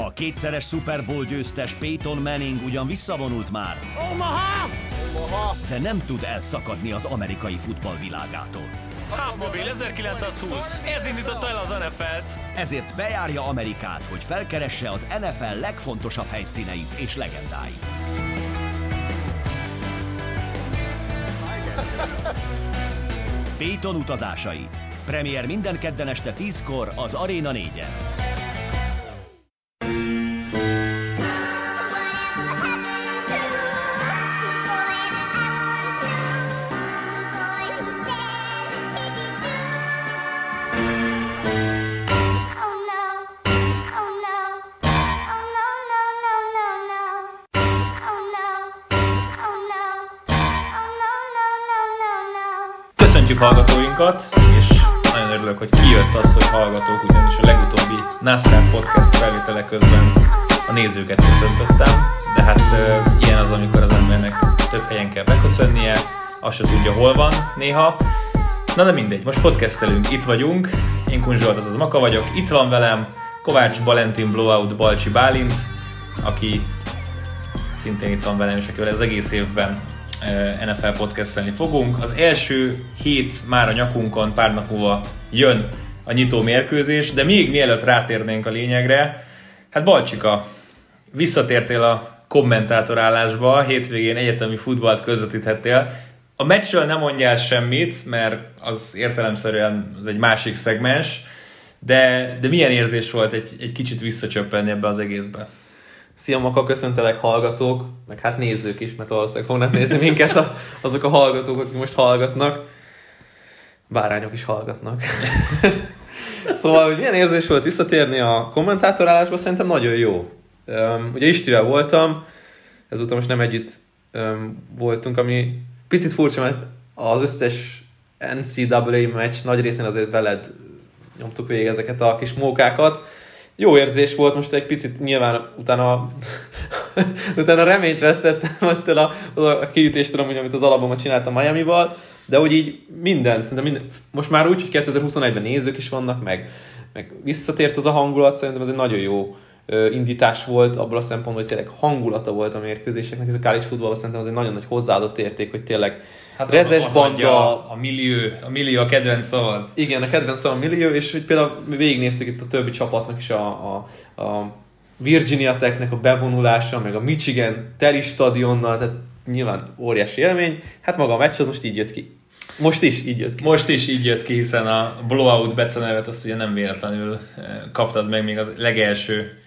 A kétszeres Super Bowl győztes Peyton Manning ugyan visszavonult már, Omaha! de nem tud elszakadni az amerikai futball világától. Hubmobil 1920. Ez indította el az NFL-t. Ezért bejárja Amerikát, hogy felkeresse az NFL legfontosabb helyszíneit és legendáit. Peyton utazásai. Premier minden kedden este 10-kor az Arena 4-en. Köszöntjük hallgatóinkat, és nagyon örülök, hogy kijött az, hogy hallgatók, ugyanis a legutóbbi NASCAR podcast felvétele közben a nézőket köszöntöttem, de hát e, ilyen az, amikor az embernek több helyen kell beköszönnie, azt se tudja, hol van néha. Na de mindegy, most podcastelünk, itt vagyunk, én Kun Zsolt, azaz Maka vagyok, itt van velem Kovács Valentin Blowout Balcsi Bálint, aki szintén itt van velem, és akivel az egész évben NFL podcastelni fogunk. Az első hét már a nyakunkon, pár nap múlva jön a nyitó mérkőzés, de még mielőtt rátérnénk a lényegre, hát Balcsika, visszatértél a kommentátorállásba, hétvégén egyetemi futballt közvetíthettél. A meccsről nem mondjál semmit, mert az értelemszerűen az egy másik szegmens, de, de milyen érzés volt egy, egy kicsit visszacsöppenni ebbe az egészbe? Szia Maka, köszöntelek hallgatók, meg hát nézők is, mert valószínűleg fognak nézni minket a, azok a hallgatók, akik most hallgatnak. Bárányok is hallgatnak. szóval, hogy milyen érzés volt visszatérni a kommentátorálásba, szerintem nagyon jó. Um, ugye Istivel voltam, ezúttal most nem együtt um, voltunk, ami picit furcsa, mert az összes NCAA meccs nagy részén azért veled nyomtuk végig ezeket a kis mókákat, jó érzés volt, most egy picit nyilván utána, utána reményt vesztettem ettől a, a kiütéstől, amit az alapban csináltam Miami-val, de úgy így minden, szerintem minden, most már úgy, hogy 2021-ben nézők is vannak, meg, meg visszatért az a hangulat, szerintem ez egy nagyon jó indítás volt abból a szempontból, hogy tényleg hangulata volt a mérkőzéseknek, ez a college futball szerintem az egy nagyon nagy hozzáadott érték, hogy tényleg Hát rezes az, banda, a millió, a millió a kedvenc szavad. igen, a kedvenc a millió, és hogy például végignéztük itt a többi csapatnak is a, a, a Virginia Technek a bevonulása, meg a Michigan teli stadionnal, tehát nyilván óriási élmény. Hát maga a meccs az most így jött ki. Most is így jött ki. Most is így jött ki, hiszen a Blowout becenevet azt ugye nem véletlenül eh, kaptad meg még az legelső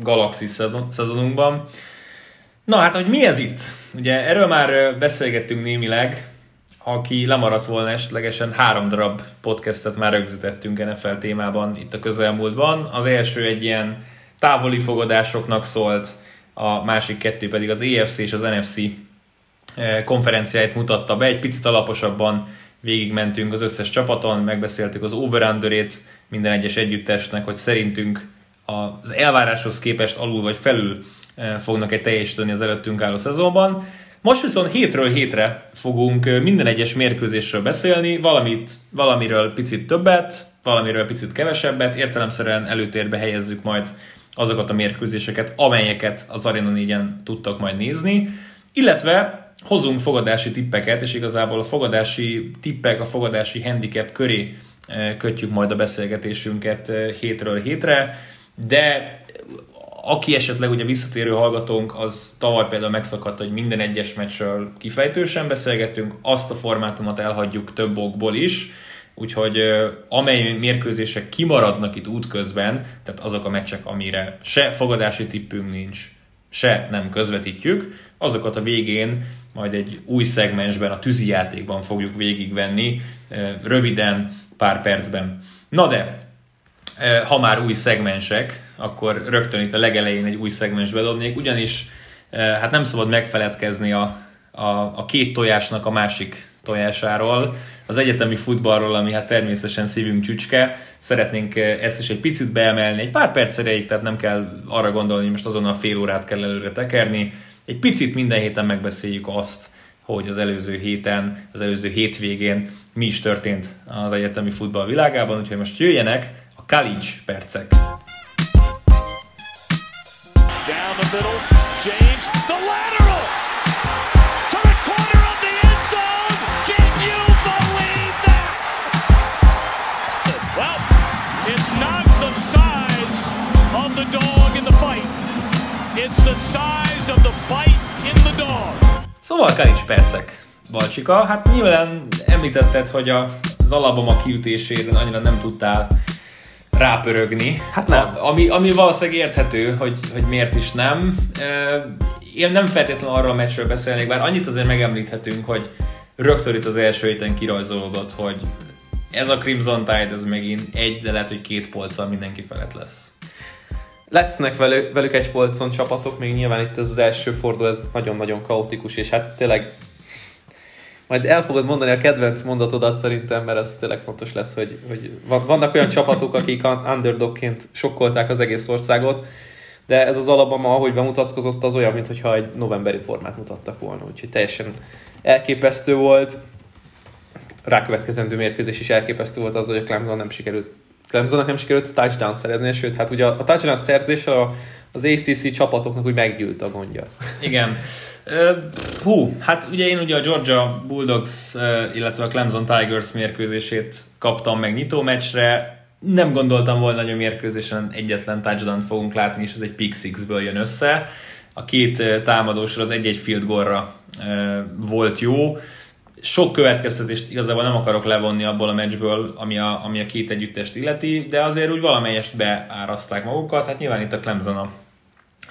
Galaxy szezon- szezonunkban. Na hát, hogy mi ez itt? Ugye erről már beszélgettünk némileg, aki lemaradt volna esetlegesen három darab podcastet már rögzítettünk NFL témában itt a közelmúltban. Az első egy ilyen távoli fogadásoknak szólt, a másik kettő pedig az EFC és az NFC konferenciáit mutatta be. Egy picit alaposabban végigmentünk az összes csapaton, megbeszéltük az over minden egyes együttesnek, hogy szerintünk az elváráshoz képest alul vagy felül eh, fognak egy teljesíteni az előttünk álló szezonban. Most viszont hétről hétre fogunk eh, minden egyes mérkőzésről beszélni, valamit, valamiről picit többet, valamiről picit kevesebbet, értelemszerűen előtérbe helyezzük majd azokat a mérkőzéseket, amelyeket az Arena 4-en tudtak majd nézni, illetve hozunk fogadási tippeket, és igazából a fogadási tippek, a fogadási handicap köré eh, kötjük majd a beszélgetésünket hétről hétre, de aki esetleg ugye visszatérő hallgatónk, az tavaly például megszakadt, hogy minden egyes meccsről kifejtősen beszélgettünk, azt a formátumot elhagyjuk több okból is, úgyhogy amely mérkőzések kimaradnak itt útközben, tehát azok a meccsek, amire se fogadási tippünk nincs, se nem közvetítjük, azokat a végén majd egy új szegmensben, a tűzi játékban fogjuk végigvenni, röviden, pár percben. Na de, ha már új szegmensek, akkor rögtön itt a legelején egy új szegmens bedobnék, ugyanis ö, hát nem szabad megfeledkezni a, a, a két tojásnak a másik tojásáról, az egyetemi futballról, ami hát természetesen szívünk csücske. Szeretnénk ezt is egy picit beemelni, egy pár perc erejéig, tehát nem kell arra gondolni, hogy most azonnal fél órát kell előre tekerni. Egy picit minden héten megbeszéljük azt, hogy az előző héten, az előző hétvégén mi is történt az egyetemi futball világában, úgyhogy most jöjjenek a college percek. Down the middle, James, the lateral to the corner of the end zone. Can you believe that? Well, it's not the size of the dog in the fight. It's the size of the fight in the dog. Szóval Kalics percek, Balcsika. Hát nyilván említetted, hogy a, az Alabama kiütésére annyira nem tudtál rápörögni. Hát nem. A, ami, ami valószínűleg érthető, hogy, hogy miért is nem. Én nem feltétlenül arról a meccsről beszélnék, bár annyit azért megemlíthetünk, hogy rögtön itt az első héten kirajzolódott, hogy ez a Crimson Tide, ez megint egy, de lehet, hogy két polccal mindenki felett lesz. Lesznek velük, velük egy polcon csapatok, még nyilván itt ez az első forduló, ez nagyon-nagyon kaotikus, és hát tényleg majd el fogod mondani a kedvenc mondatodat szerintem, mert ez tényleg fontos lesz, hogy, hogy vannak olyan csapatok, akik underdogként sokkolták az egész országot, de ez az Alabama, ahogy bemutatkozott, az olyan, mintha egy novemberi formát mutattak volna, úgyhogy teljesen elképesztő volt. Rákövetkezendő mérkőzés is elképesztő volt az, hogy a Clemson nem sikerült Clemsonnak nem sikerült touchdown szerezni, sőt, hát ugye a touchdown szerzés az ACC csapatoknak úgy meggyűlt a gondja. Igen. Hú, hát ugye én ugye a Georgia Bulldogs, illetve a Clemson Tigers mérkőzését kaptam meg nyitó meccsre. Nem gondoltam volna, hogy a mérkőzésen egyetlen touchdown fogunk látni, és ez egy pick six-ből jön össze. A két támadósra az egy-egy field goalra volt jó. Sok következtetést igazából nem akarok levonni abból a meccsből, ami a, ami a két együttest illeti, de azért úgy valamelyest beáraszták magukat. Hát nyilván itt a Clemson a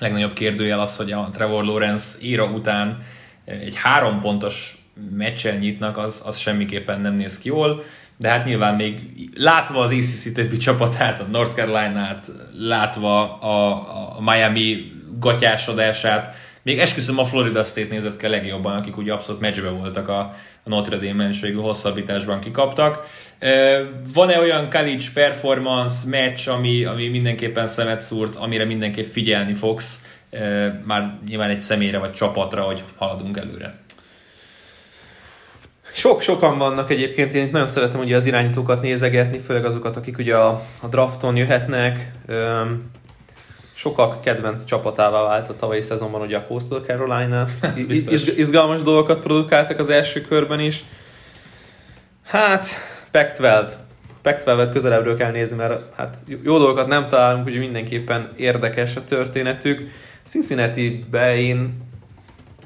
legnagyobb kérdőjel az, hogy a Trevor Lawrence éra után egy három pontos meccsen nyitnak, az, az semmiképpen nem néz ki jól, de hát nyilván még látva az ACC többi csapatát, a North Carolina-t, látva a, a Miami gatyásodását, még esküszöm a Florida State nézett ki a legjobban, akik ugye abszolút meccsbe voltak a, a Notre Dame-en, és végül hosszabbításban kikaptak. Van-e olyan college performance meccs, ami, ami mindenképpen szemet szúrt, amire mindenképp figyelni fogsz, már nyilván egy személyre vagy csapatra, hogy haladunk előre? Sok-sokan vannak egyébként, én nagyon szeretem ugye az irányítókat nézegetni, főleg azokat, akik ugye a, a drafton jöhetnek. Sokak kedvenc csapatává vált a tavalyi szezonban ugye a Coastal Carolina. Iz, izgalmas dolgokat produkáltak az első körben is. Hát, Pac-12. Pac-12-et közelebbről kell nézni, mert hát jó dolgokat nem találunk, hogy mindenképpen érdekes a történetük. Cincinnati-be én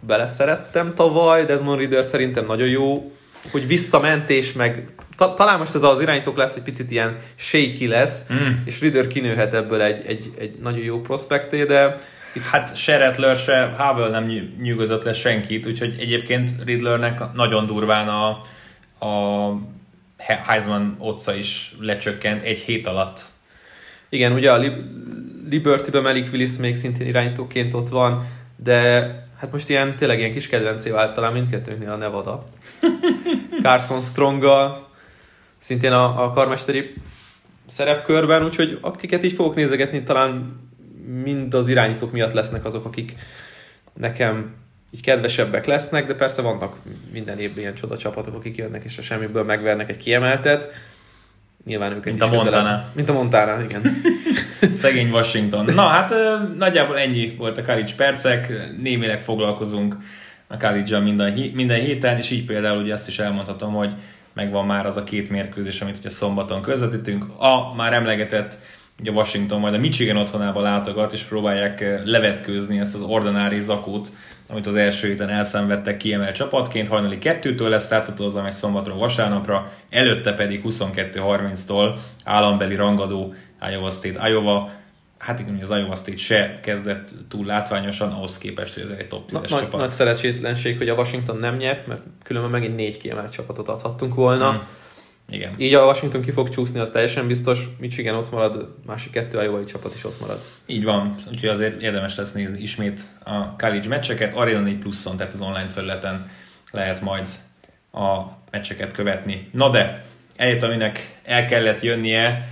beleszerettem tavaly, Desmond Reader szerintem nagyon jó, hogy visszament és meg ta, talán most ez az irányítók lesz egy picit ilyen shaky lesz, mm. és Reader kinőhet ebből egy, egy, egy nagyon jó prospekté, de itt... Hát se Rattler, se Havel nem nyűgözött le senkit, úgyhogy egyébként Riddlernek nagyon durván a, a Heisman otca is lecsökkent egy hét alatt. Igen, ugye a Liberty-ben Malik Willis még szintén irányítóként ott van, de hát most ilyen tényleg ilyen kis kedvencé vált talán mindkettőnknél a Nevada. Carson Stronga, szintén a, a karmesteri szerepkörben, úgyhogy akiket így fogok nézegetni, talán mind az irányítók miatt lesznek azok, akik nekem így kedvesebbek lesznek, de persze vannak minden évben ilyen csoda csapatok, akik jönnek és a semmiből megvernek egy kiemeltet. Nyilván őket Mint is a Montana. Közelebb. Mint a Montana, igen. Szegény Washington. Na hát nagyjából ennyi volt a college percek, némileg foglalkozunk a college minden, minden héten, és így például ugye azt is elmondhatom, hogy megvan már az a két mérkőzés, amit ugye szombaton közvetítünk. A már emlegetett ugye Washington majd a Michigan otthonába látogat, és próbálják levetkőzni ezt az ordinári zakót, amit az első héten elszenvedtek kiemelt csapatként. Hajnali kettőtől lesz látható az amely szombatra, vasárnapra, előtte pedig 22-30-tól állambeli rangadó Iowa State, Iowa, hát igen, az Iowa State se kezdett túl látványosan, ahhoz képest, hogy ez egy top 10-es Na, csapat. Nagy szerencsétlenség, hogy a Washington nem nyert, mert különben megint négy kiemelt csapatot adhattunk volna. Hmm. Igen. Így a Washington ki fog csúszni, az teljesen biztos. Michigan ott marad, másik kettő iowa csapat is ott marad. Így van, úgyhogy azért érdemes lesz nézni ismét a college meccseket. Arena 4 pluszon, tehát az online felületen lehet majd a meccseket követni. Na de, eljött, aminek el kellett jönnie.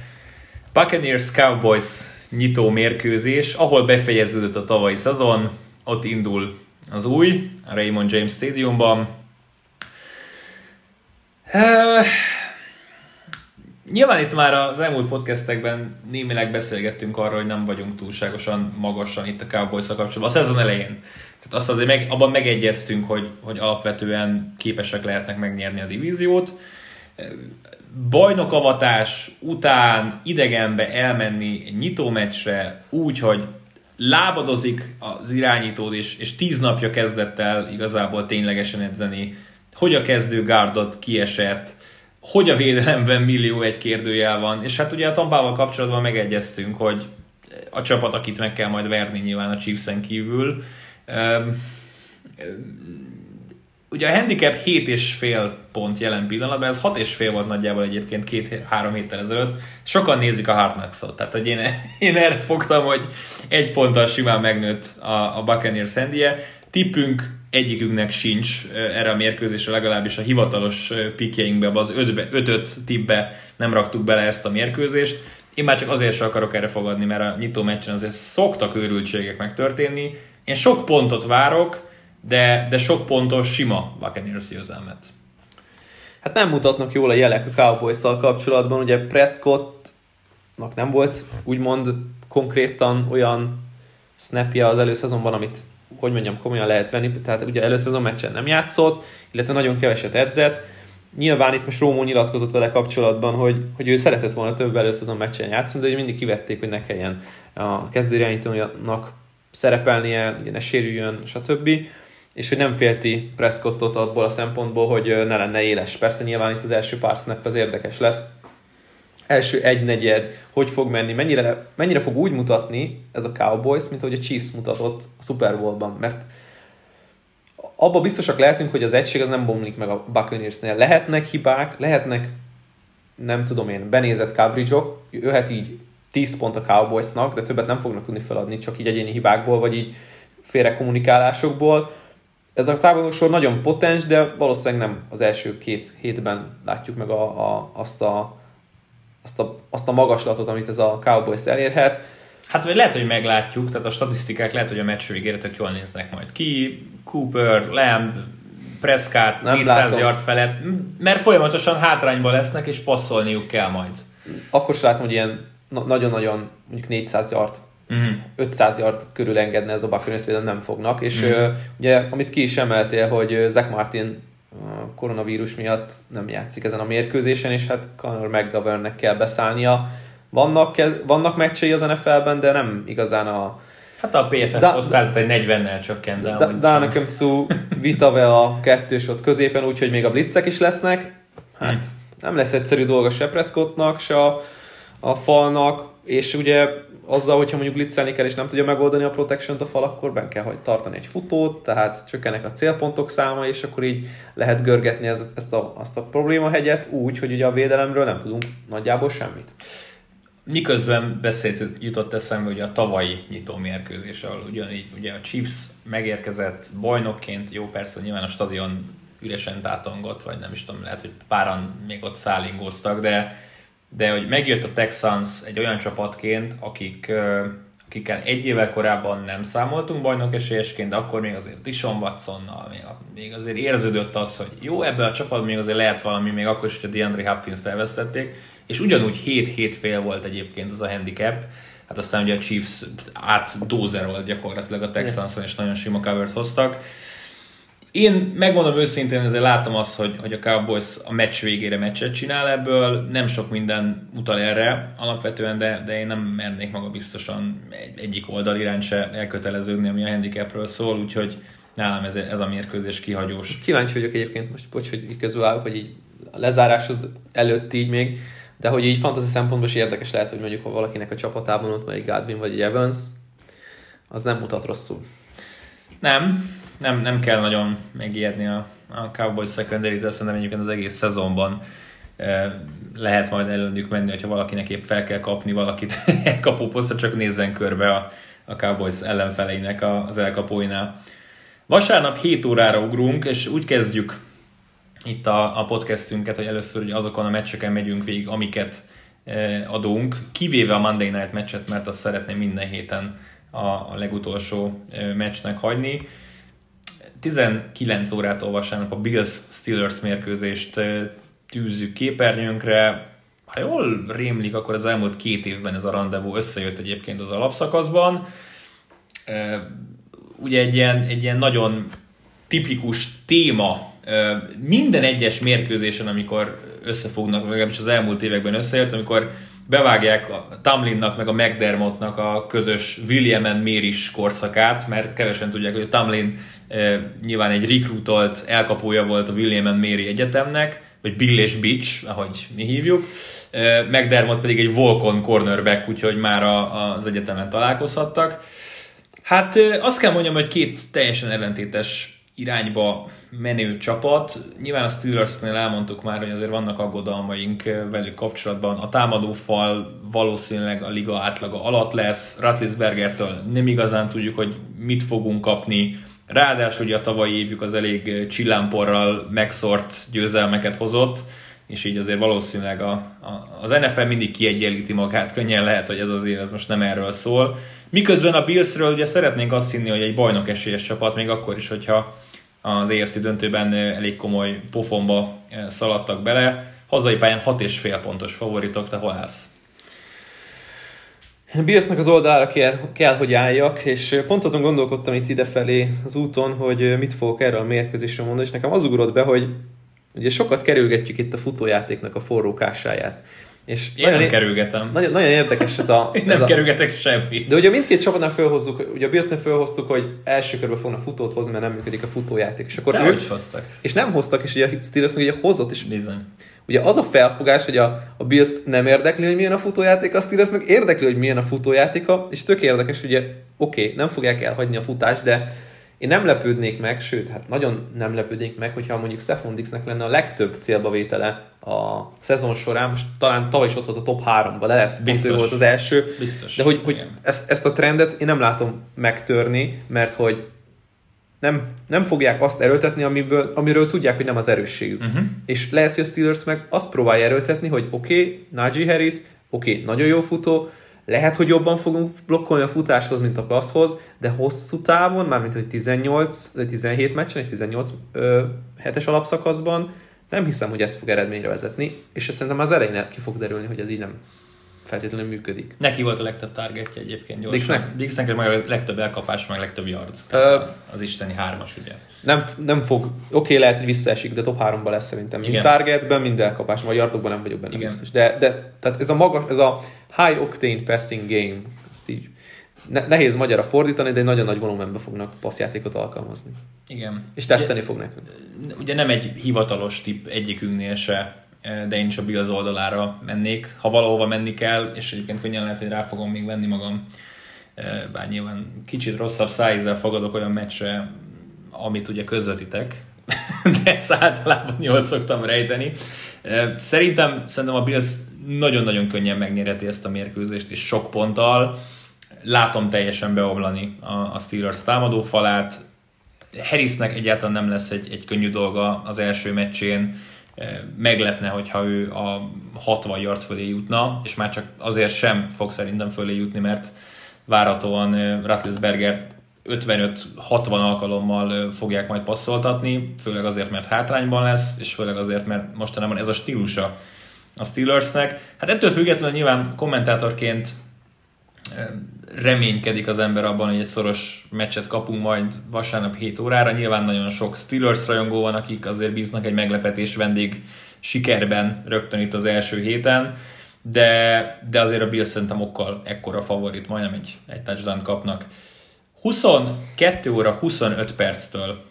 Buccaneers Cowboys nyitó mérkőzés, ahol befejeződött a tavalyi szezon, ott indul az új, a Raymond James Stadiumban Nyilván itt már az elmúlt podcastekben némileg beszélgettünk arról, hogy nem vagyunk túlságosan magasan itt a cowboys kapcsolatban. A szezon elején. Tehát azt azért meg, abban megegyeztünk, hogy, hogy alapvetően képesek lehetnek megnyerni a divíziót. Bajnokavatás után idegenbe elmenni egy nyitómeccsre úgy, hogy lábadozik az irányítód, és, és tíz napja kezdett el igazából ténylegesen edzeni, hogy a kezdő gárdot kiesett, hogy a védelemben millió egy kérdőjel van, és hát ugye a Tampával kapcsolatban megegyeztünk, hogy a csapat, akit meg kell majd verni nyilván a Chiefs-en kívül. Ugye a handicap 7,5 pont jelen pillanatban, ez 6,5 volt nagyjából egyébként két-három héttel ezelőtt. Sokan nézik a Hard Knocks-ot, tehát hogy én, én erre fogtam, hogy egy ponttal simán megnőtt a, a Buccaneers szendie. Tippünk egyikünknek sincs erre a mérkőzésre, legalábbis a hivatalos pikjeinkbe, az 5-5 tippbe nem raktuk bele ezt a mérkőzést. Én már csak azért sem akarok erre fogadni, mert a nyitó meccsen azért szoktak őrültségek megtörténni. Én sok pontot várok, de, de sok pontos sima Buccaneers győzelmet. Hát nem mutatnak jól a jelek a cowboys kapcsolatban, ugye Prescottnak nem volt úgymond konkrétan olyan snapja az előszezonban, amit hogy mondjam, komolyan lehet venni, tehát ugye előszezon meccsen nem játszott, illetve nagyon keveset edzett. Nyilván itt most Rómó nyilatkozott vele kapcsolatban, hogy, hogy ő szeretett volna több előszezon meccsen játszani, de mindig kivették, hogy ne kelljen a kezdőirányítónak szerepelnie, ugye ne sérüljön, stb. És hogy nem félti Prescottot abból a szempontból, hogy ne lenne éles. Persze nyilván itt az első pár snap az érdekes lesz, első egynegyed, hogy fog menni, mennyire, mennyire fog úgy mutatni ez a Cowboys, mint ahogy a Chiefs mutatott a Super Bowl-ban, mert abban biztosak lehetünk, hogy az egység az nem bomlik meg a Buccaneersnél. Lehetnek hibák, lehetnek nem tudom én, benézett coverage-ok, jöhet így 10 pont a Cowboysnak, de többet nem fognak tudni feladni, csak így egyéni hibákból, vagy így félre kommunikálásokból. Ez a távolsor nagyon potens, de valószínűleg nem az első két hétben látjuk meg a, a, azt a azt a, azt a magaslatot, amit ez a Cowboys elérhet. Hát vagy lehet, hogy meglátjuk, tehát a statisztikák lehet, hogy a meccs végére tök jól néznek majd ki. Cooper, Lamb, Prescott, Nem 400 látom. yard felett, mert folyamatosan hátrányban lesznek, és passzolniuk kell majd. Akkor sem látom, hogy ilyen nagyon-nagyon mondjuk 400 yard Mm. 500 yard körül engedne ez a Buccaneers nem fognak, és mm. ugye amit ki is emeltél, hogy Zach Martin a koronavírus miatt nem játszik ezen a mérkőzésen, és hát Conor McGovernnek kell beszállnia. Vannak, vannak meccsei az NFL-ben, de nem igazán a... Hát a PFF da, osztályzat egy 40-nel csökkent. De da, Dánekem szó Vitave a kettős ott középen, úgyhogy még a blitzek is lesznek. Hát hmm. nem lesz egyszerű dolga se Prescottnak, se a, a falnak, és ugye azzal, hogyha mondjuk blitzelni kell, és nem tudja megoldani a protection a fal, akkor ben kell hogy tartani egy futót, tehát csökkennek a célpontok száma, és akkor így lehet görgetni ezt, ezt a, azt a problémahegyet úgy, hogy ugye a védelemről nem tudunk nagyjából semmit. Miközben beszélt, jutott eszembe hogy a tavalyi nyitó mérkőzés, ahol ugyanígy ugye a Chiefs megérkezett bajnokként, jó persze nyilván a stadion üresen tátongott, vagy nem is tudom, lehet, hogy páran még ott szállingóztak, de de hogy megjött a Texans egy olyan csapatként, akik, akikkel egy évvel korábban nem számoltunk bajnok esélyesként, de akkor még azért Dishon Watsonnal, még, azért érződött az, hogy jó, ebben a csapatban még azért lehet valami, még akkor is, hogyha DeAndre Hopkins-t elvesztették, és ugyanúgy 7-7 fél volt egyébként az a handicap, hát aztán ugye a Chiefs átdózerolt gyakorlatilag a Texanson, és nagyon sima covert hoztak. Én megmondom őszintén, ezért látom azt, hogy, hogy a Cowboys a meccs végére meccset csinál ebből, nem sok minden utal erre alapvetően, de, de én nem mernék maga biztosan egy, egyik oldal iránt se elköteleződni, ami a handicapről szól, úgyhogy nálam ez, ez a mérkőzés kihagyós. Kíváncsi vagyok egyébként, most bocs, hogy így közül hogy így a lezárásod előtt így még, de hogy így fantasy szempontból is érdekes lehet, hogy mondjuk ha valakinek a csapatában ott van egy Godwin vagy egy Evans, az nem mutat rosszul. Nem, nem, nem kell nagyon megijedni a, a Cowboys secondary de szerintem egyébként az egész szezonban lehet majd előnük menni, hogyha valakinek épp fel kell kapni valakit posztra, csak nézzen körbe a, a Cowboys ellenfeleinek az elkapóinál. Vasárnap 7 órára ugrunk, és úgy kezdjük itt a, a podcastünket, hogy először ugye azokon a meccseken megyünk végig, amiket adunk, kivéve a Monday Night meccset, mert azt szeretném minden héten a, a legutolsó e, meccsnek hagyni. 19 órától vasárnap a Bills Steelers mérkőzést tűzzük képernyőnkre. ha jól rémlik, akkor az elmúlt két évben ez a rendezvú összejött egyébként az alapszakaszban. Ugye egy ilyen, egy ilyen nagyon tipikus téma minden egyes mérkőzésen, amikor összefognak, legalábbis az elmúlt években összejött, amikor bevágják a Tamlinnak meg a McDermottnak a közös William and Méris korszakát, mert kevesen tudják, hogy a Tamlin e, nyilván egy rekrutolt elkapója volt a William and Mary egyetemnek, vagy Bill és Bitch, ahogy mi hívjuk. E, McDermott pedig egy Volcon cornerback, úgyhogy már a, az egyetemen találkozhattak. Hát e, azt kell mondjam, hogy két teljesen ellentétes irányba menő csapat. Nyilván a Steelersnél elmondtuk már, hogy azért vannak aggodalmaink velük kapcsolatban. A támadófal valószínűleg a liga átlaga alatt lesz. Ratlisbergertől nem igazán tudjuk, hogy mit fogunk kapni. Ráadásul ugye a tavalyi évük az elég csillámporral megszort győzelmeket hozott, és így azért valószínűleg a, a, az NFL mindig kiegyenlíti magát, könnyen lehet, hogy ez az év ez most nem erről szól. Miközben a Billsről ugye szeretnénk azt hinni, hogy egy bajnok esélyes csapat, még akkor is, hogyha az AFC döntőben elég komoly pofonba szaladtak bele. Hazai pályán 6,5 pontos favoritok, te hol állsz? Billsnek az oldalára kell, kell, hogy álljak, és pont azon gondolkodtam itt idefelé az úton, hogy mit fogok erről a mérkőzésről mondani, és nekem az ugrott be, hogy ugye sokat kerülgetjük itt a futójátéknak a forrókásáját. És Én nagyon, nem kerülgetem. Nagyon, nagyon érdekes ez a... Én nem ez a, kerülgetek semmit. De ugye mindkét csapatnál felhozzuk, ugye a Billsnél felhoztuk, hogy első körben fognak futót hozni, mert nem működik a futójáték. És akkor De ők, hoztak. És nem hoztak, és ugye a Steelers ugye hozott is. Bizony. Ugye az a felfogás, hogy a, a Bills nem érdekli, hogy milyen a futójáték, a Steelers meg érdekli, hogy milyen a futójátéka, és tök érdekes, ugye oké, okay, nem fogják elhagyni a futást, de én nem lepődnék meg, sőt, hát nagyon nem lepődnék meg, hogyha mondjuk Stefan Dixnek lenne a legtöbb célba vétele a szezon során, most talán tavaly is ott volt a top 3-ba, de lehet, hogy Biztos. volt az első. Biztos. De hogy, hogy ezt, ezt a trendet én nem látom megtörni, mert hogy nem, nem fogják azt erőltetni, amiből, amiről tudják, hogy nem az erősségük. Uh-huh. És lehet, hogy a Steelers meg azt próbálja erőltetni, hogy oké, okay, Najee Harris, oké, okay, nagyon jó futó, lehet, hogy jobban fogunk blokkolni a futáshoz, mint a passzhoz, de hosszú távon, mármint hogy 18, 17 meccsen, egy 18 ö, hetes alapszakaszban, nem hiszem, hogy ez fog eredményre vezetni, és ezt szerintem az elején ki fog derülni, hogy ez így nem feltétlenül működik. Neki volt a legtöbb targetje egyébként gyorsan. Dixnek? Dixnek meg a legtöbb elkapás, meg a legtöbb yard. Ö, az isteni hármas, ugye. Nem, nem fog, oké, okay, lehet, hogy visszaesik, de top 3-ban lesz szerintem. Mind targetben, mind elkapás, vagy yardokban nem vagyok benne Igen. biztos. De, de tehát ez a magas, ez a high octane passing game, ezt így ne, nehéz magyarra fordítani, de egy nagyon nagy volumenben fognak passzjátékot alkalmazni. Igen. És tetszeni ugye, fog nekünk. Ugye nem egy hivatalos tip egyikünknél se de én is a Bills oldalára mennék, ha valahova menni kell, és egyébként könnyen lehet, hogy rá fogom még venni magam, bár nyilván kicsit rosszabb szájízzel fogadok olyan meccsre, amit ugye közvetítek, de ezt általában jól szoktam rejteni. Szerintem, szerintem a Bills nagyon-nagyon könnyen megnyerheti ezt a mérkőzést, és sok ponttal. Látom teljesen beomlani a, a Steelers támadó falát. Harrisnek egyáltalán nem lesz egy, egy könnyű dolga az első meccsén meglepne, hogyha ő a 60 yard fölé jutna, és már csak azért sem fog szerintem fölé jutni, mert várhatóan Ratlisberger 55-60 alkalommal fogják majd passzoltatni, főleg azért, mert hátrányban lesz, és főleg azért, mert mostanában ez a stílusa a Steelersnek. Hát ettől függetlenül nyilván kommentátorként reménykedik az ember abban, hogy egy szoros meccset kapunk majd vasárnap 7 órára. Nyilván nagyon sok Steelers rajongó van, akik azért bíznak egy meglepetés vendég sikerben rögtön itt az első héten, de, de azért a Bills szerintem okkal ekkora favorit, majdnem egy, egy touchdown kapnak. 22 óra 25 perctől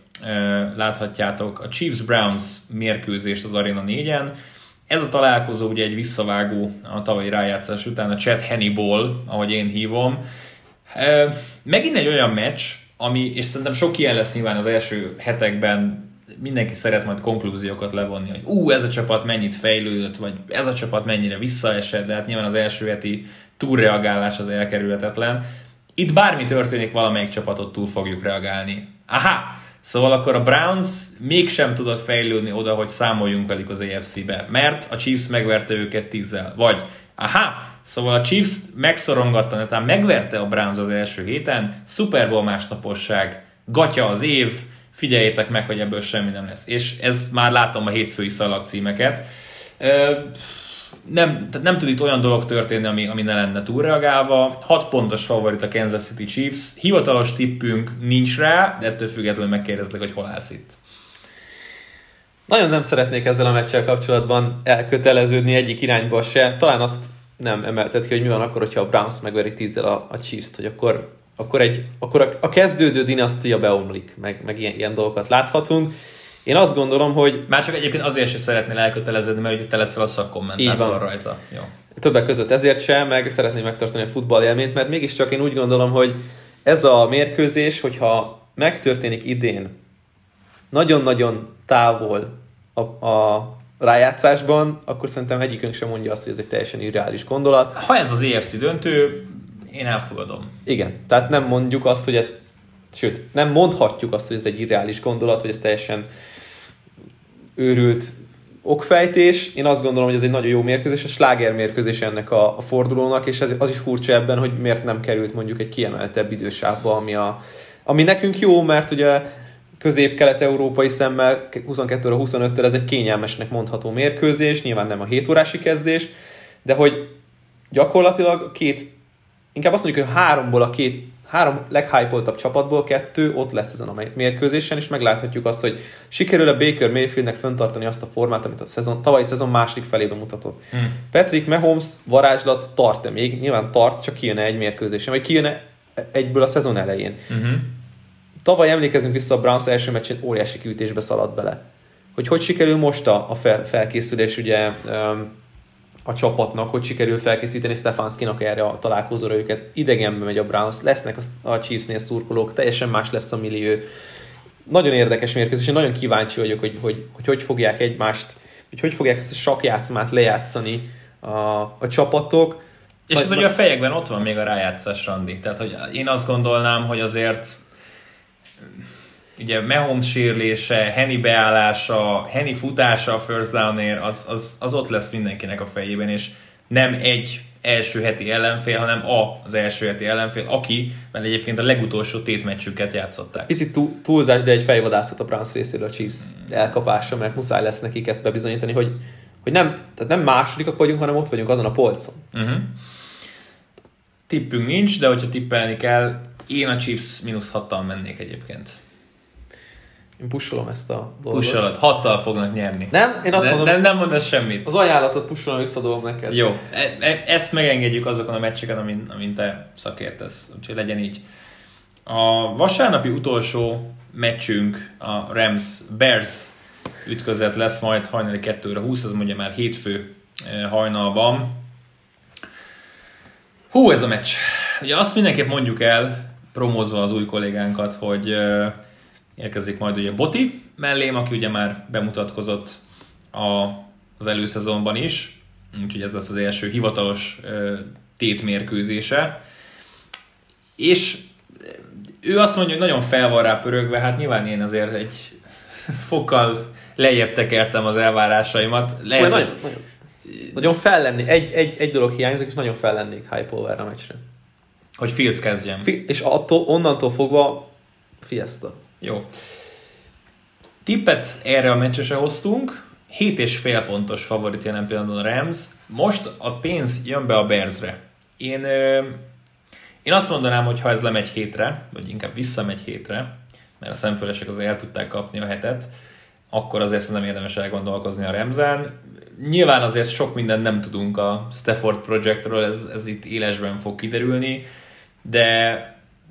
láthatjátok a Chiefs-Browns mérkőzést az Arena 4-en. Ez a találkozó ugye egy visszavágó a tavalyi rájátszás után, a Chad Hannibal, ahogy én hívom. Megint egy olyan meccs, ami, és szerintem sok ilyen lesz nyilván az első hetekben, mindenki szeret majd konklúziókat levonni, hogy ú, ez a csapat mennyit fejlődött, vagy ez a csapat mennyire visszaesett, de hát nyilván az első heti túlreagálás az elkerülhetetlen. Itt bármi történik, valamelyik csapatot túl fogjuk reagálni. Aha! Szóval akkor a Browns mégsem tudott fejlődni oda, hogy számoljunk velük az AFC-be, mert a Chiefs megverte őket tízzel. Vagy, aha, szóval a Chiefs megszorongatta, tehát megverte a Browns az első héten, Super Bowl másnaposság, gatya az év, figyeljétek meg, hogy ebből semmi nem lesz. És ez már látom a hétfői szalagcímeket. Nem, tehát nem tud itt olyan dolog történni, ami, ami ne lenne túlreagálva. 6 pontos favorit a Kansas City Chiefs. Hivatalos tippünk nincs rá, de ettől függetlenül megkérdezlek, hogy hol állsz itt. Nagyon nem szeretnék ezzel a meccsel kapcsolatban elköteleződni egyik irányba se. Talán azt nem emeltet ki, hogy mi van akkor, hogyha a Browns megveri tízzel a, a Chiefs-t, hogy akkor, akkor, egy, akkor a, a kezdődő dinasztia beomlik, meg, meg ilyen, ilyen dolgokat láthatunk. Én azt gondolom, hogy... Már csak egyébként azért sem szeretnél elköteleződni, mert ugye te leszel a szakkommentátor rajta. Jó. Többek között ezért sem, meg szeretném megtartani a futball élményt, mert mégiscsak én úgy gondolom, hogy ez a mérkőzés, hogyha megtörténik idén nagyon-nagyon távol a, a rájátszásban, akkor szerintem egyikünk sem mondja azt, hogy ez egy teljesen irreális gondolat. Ha ez az EFC döntő, én elfogadom. Igen, tehát nem mondjuk azt, hogy ez, sőt, nem mondhatjuk azt, hogy ez egy irreális gondolat, hogy ez teljesen őrült okfejtés. Én azt gondolom, hogy ez egy nagyon jó mérkőzés, a sláger mérkőzés ennek a, a fordulónak, és ez, az is furcsa ebben, hogy miért nem került mondjuk egy kiemeltebb idősávba, ami, a, ami nekünk jó, mert ugye közép-kelet-európai szemmel 22 25-től ez egy kényelmesnek mondható mérkőzés, nyilván nem a 7 órási kezdés, de hogy gyakorlatilag két, inkább azt mondjuk, hogy háromból a két három leghypoltabb csapatból kettő ott lesz ezen a mérkőzésen, és megláthatjuk azt, hogy sikerül-e Baker Mayfieldnek föntartani azt a formát, amit a szezon, tavalyi szezon második felében mutatott. Hmm. Patrick Mahomes varázslat tart-e még? Nyilván tart, csak kijön egy mérkőzésen, vagy kijön egyből a szezon elején. Uh-huh. Tavaly emlékezünk vissza a Browns első meccsén, óriási kiütésbe szaladt bele. Hogy hogy sikerül most a, a fel, felkészülés ugye um, a csapatnak, hogy sikerül felkészíteni Stefanskinak erre a találkozóra őket. Idegenbe megy a Browns, lesznek a Chiefsnél szurkolók, teljesen más lesz a millió. Nagyon érdekes mérkőzés, én nagyon kíváncsi vagyok, hogy hogy, hogy, hogy fogják egymást, hogy hogy fogják ezt a sakjátszmát lejátszani a, a csapatok. És hát ugye a fejekben ott van még a rájátszás, Randi. Tehát, hogy én azt gondolnám, hogy azért ugye Mahomes sérülése, Henny beállása, Henny futása a first down az, az, az ott lesz mindenkinek a fejében, és nem egy első heti ellenfél, hanem a, az első heti ellenfél, aki, mert egyébként a legutolsó tétmeccsüket játszották. Picit túlzás, de egy fejvadászat a Browns részéről a Chiefs elkapása, mert muszáj lesz nekik ezt bebizonyítani, hogy, hogy nem, tehát nem másodikak vagyunk, hanem ott vagyunk azon a polcon. Uh-huh. Tippünk nincs, de hogyha tippelni kell, én a Chiefs mínusz hattal mennék egyébként. Pusolom ezt a dolgot. Pusolod, hattal fognak nyerni. Nem? Én azt ne, mondom, nem, nem mondasz semmit. Az ajánlatot pusolom, visszadobom neked. Jó, e, e, ezt megengedjük azokon a meccseken, amin, amin te szakértesz, úgyhogy legyen így. A vasárnapi utolsó meccsünk a Rams Bears ütközet lesz majd hajnali 2 20, az mondja már hétfő e, hajnalban. Hú, ez a meccs. Ugye azt mindenképp mondjuk el, promózva az új kollégánkat, hogy érkezik majd ugye Boti mellém, aki ugye már bemutatkozott a, az előszezonban is, úgyhogy ez lesz az első hivatalos tétmérkőzése. És ő azt mondja, hogy nagyon fel van rá pörögve, hát nyilván én azért egy fokkal lejjebb tekertem az elvárásaimat. Lehet, hogy... nagyon, nagyon, nagyon fel lenni. Egy, egy, egy dolog hiányzik, és nagyon fel lennék hype erre a meccsre. Hogy Fields kezdjen. Fi- és attól, onnantól fogva Fiesta. Jó. Tippet erre a meccsre se hoztunk. 7,5 pontos favorit jelen pillanatban a Rams. Most a pénz jön be a Bearsre. Én, én azt mondanám, hogy ha ez lemegy hétre, vagy inkább visszamegy hétre, mert a szemfölesek azért el tudták kapni a hetet, akkor azért nem érdemes elgondolkozni a Remzen. Nyilván azért sok mindent nem tudunk a Stafford Projectről, ez, ez itt élesben fog kiderülni, de,